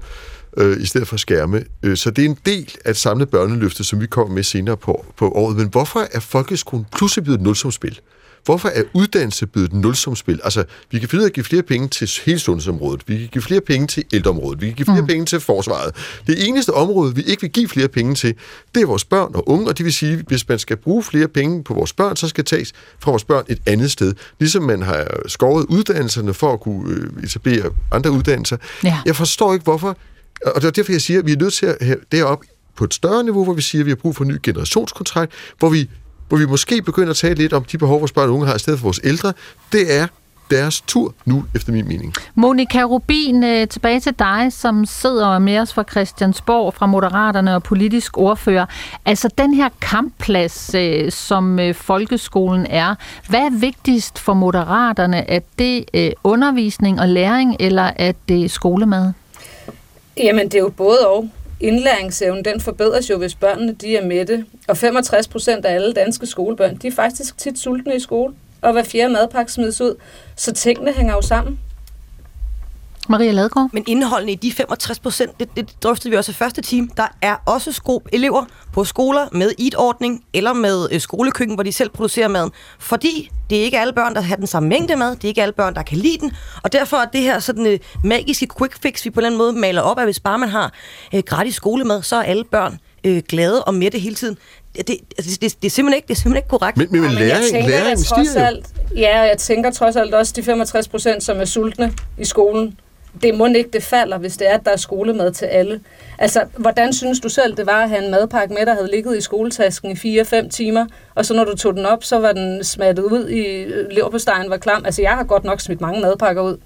øh, i stedet for skærme. Øh, så det er en del af et samlet børneløfte, som vi kommer med senere på, på året. Men hvorfor er folkeskolen pludselig blevet et nulsumspil? Hvorfor er uddannelse blevet et nulsumspil? Altså, vi kan finde ud af at give flere penge til hele sundhedsområdet. Vi kan give flere penge til ældreområdet. Vi kan give flere mm. penge til forsvaret. Det eneste område, vi ikke vil give flere penge til, det er vores børn og unge, og det vil sige, at hvis man skal bruge flere penge på vores børn, så skal tages fra vores børn et andet sted. Ligesom man har skåret uddannelserne for at kunne øh, etablere andre uddannelser. Ja. Jeg forstår ikke, hvorfor og det er derfor, jeg siger, at vi er nødt til at have det op på et større niveau, hvor vi siger, at vi har brug for en ny generationskontrakt, hvor vi, hvor vi måske begynder at tale lidt om de behov, vores børn og unge har, i stedet for vores ældre. Det er deres tur nu, efter min mening. Monika Rubin, øh, tilbage til dig, som sidder med os fra Christiansborg, fra Moderaterne og politisk ordfører. Altså den her kampplads, øh, som øh, folkeskolen er, hvad er vigtigst for Moderaterne? Er det undervisning og læring, eller er det skolemad? Jamen, det er jo både og indlæringsevne, den forbedres jo, hvis børnene de er mætte. Og 65 procent af alle danske skolebørn, de er faktisk tit sultne i skole. Og hver fjerde madpakke smides ud. Så tingene hænger jo sammen. Maria Ladegaard? Men indholdene i de 65 procent, det, det drøftede vi også i første time, der er også sko- elever på skoler med eat-ordning eller med øh, skolekøkken, hvor de selv producerer maden. Fordi det er ikke alle børn, der har den samme mængde mad, det er ikke alle børn, der kan lide den, og derfor er det her sådan øh, magiske quick fix, vi på en eller anden måde maler op, at hvis bare man har øh, gratis skolemad, så er alle børn øh, glade og mætte hele tiden. Det, det, altså, det, det, det, er simpelthen ikke, det er simpelthen ikke korrekt. Men, men, men men jeg læring, tænker læring stiger alt, Ja, og jeg tænker trods alt også de 65 procent, som er sultne i skolen. Det må ikke, det falder, hvis det er, at der er skolemad til alle. Altså, hvordan synes du selv, det var at have en madpakke med, der havde ligget i skoletasken i 4-5 timer, og så når du tog den op, så var den smattet ud i øh, leverpostejen var klam. Altså, jeg har godt nok smidt mange madpakker ud.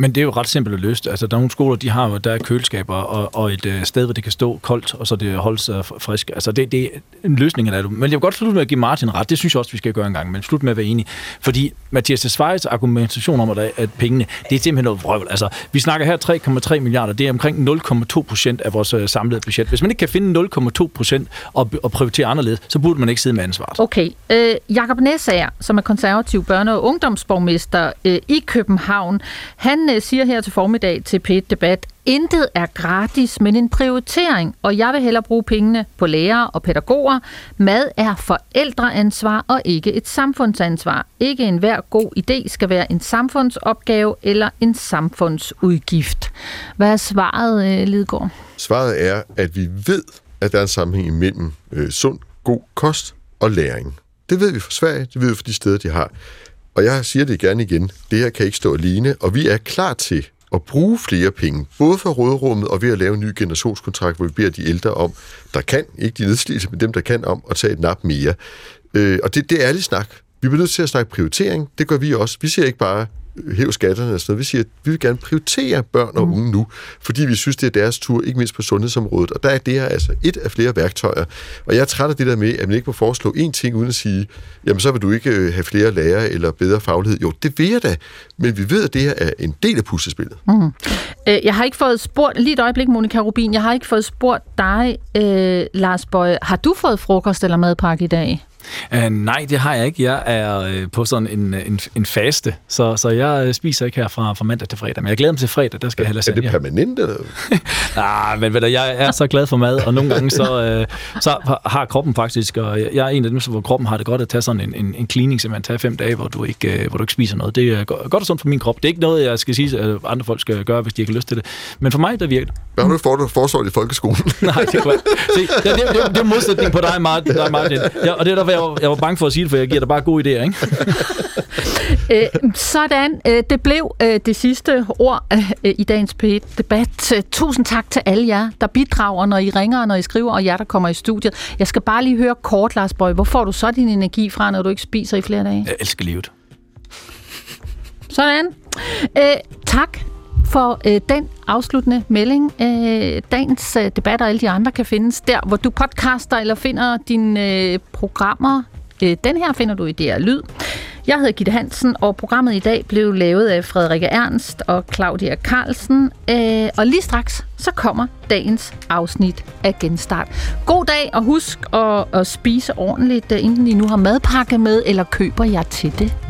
Men det er jo ret simpelt at løse. Altså, der er nogle skoler, de har jo, der er køleskaber og, og et øh, sted, hvor det kan stå koldt, og så det holdes øh, frisk. Altså, det, det er en løsning af det. Men jeg vil godt slutte med at give Martin ret. Det synes jeg også, vi skal gøre en gang. Men slut med at være enige. Fordi Mathias Svejs argumentation om, at, at pengene, det er simpelthen noget vrøvl. Altså, vi snakker her 3,3 milliarder. Det er omkring 0,2 procent af vores øh, samlede budget. Hvis man ikke kan finde 0,2 procent og, og prioritere anderledes, så burde man ikke sidde med ansvaret. Okay. Øh, Jakob Nessager, som er konservativ børne- og ungdomsborgmester øh, i København, han øh, siger her til formiddag til p Debat, intet er gratis, men en prioritering, og jeg vil hellere bruge pengene på lærere og pædagoger. Mad er forældreansvar og ikke et samfundsansvar. Ikke enhver god idé skal være en samfundsopgave eller en samfundsudgift. Hvad er svaret, øh, Lidgaard? Svaret er, at vi ved, at der er en sammenhæng imellem øh, sund, god kost og læring. Det ved vi fra Sverige, det ved vi fra de steder, de har. Og jeg siger det gerne igen, det her kan ikke stå alene, og vi er klar til at bruge flere penge, både for rådrummet og ved at lave en ny generationskontrakt, hvor vi beder de ældre om, der kan, ikke de nedslidte, men dem, der kan om, at tage et nap mere. Øh, og det, det er ærlig snak. Vi bliver nødt til at snakke prioritering. Det gør vi også. Vi siger ikke bare, øh, hæv skatterne og sådan noget. Vi siger, at vi vil gerne prioritere børn og unge nu, fordi vi synes, det er deres tur, ikke mindst på sundhedsområdet. Og der er det her altså et af flere værktøjer. Og jeg er træt af det der med, at man ikke må foreslå én ting uden at sige, jamen så vil du ikke øh, have flere lærere eller bedre faglighed. Jo, det vil jeg da. Men vi ved, at det her er en del af puslespillet. Mm. Øh, Jeg har ikke fået spurgt, lige et øjeblik, Monika Rubin, jeg har ikke fået spurgt dig, øh, Lars Bøje. Har du fået frokost eller madpakke i dag? Uh, nej, det har jeg ikke. Jeg er uh, på sådan en, en, en faste, så, så jeg spiser ikke her fra, fra mandag til fredag. Men jeg glæder mig til fredag, der skal jeg have Er lasagne. det permanent, eller? Ah, men ved du, jeg er så glad for mad, og nogle gange så, uh, så har kroppen faktisk, og jeg er en af dem, hvor kroppen har det godt at tage sådan en, en, en cleaning, simpelthen tage fem dage, hvor du, ikke, uh, hvor du ikke spiser noget. Det er go- godt og sundt for min krop. Det er ikke noget, jeg skal sige, at andre folk skal gøre, hvis de ikke har lyst til det. Men for mig, der virker. Hvad har du for, foreslået i folkeskolen? Nej, det kunne Se, det, det, det, det er modsætning på dig, Martin. Dig, Martin. Ja, og det er derfor, jeg var, jeg var bange for at sige det, for jeg giver dig bare gode idéer, ikke? Øh, sådan, øh, det blev øh, det sidste ord øh, i dagens P1-debat. Øh, Tusind tak til alle jer, der bidrager, når I ringer, og når I skriver, og jer, der kommer i studiet. Jeg skal bare lige høre kort, Lars Bøj. Hvor får du så din energi fra, når du ikke spiser i flere dage? Jeg elsker livet. Sådan. Øh, tak for øh, den afsluttende melding. Øh, dagens øh, debat og alle de andre kan findes der, hvor du podcaster eller finder dine øh, programmer. Øh, den her finder du i DR Lyd. Jeg hedder Gitte Hansen, og programmet i dag blev lavet af Frederikke Ernst og Claudia Carlsen. Øh, og lige straks, så kommer dagens afsnit af Genstart. God dag, og husk at, at spise ordentligt, inden enten I nu har madpakke med, eller køber jer til det.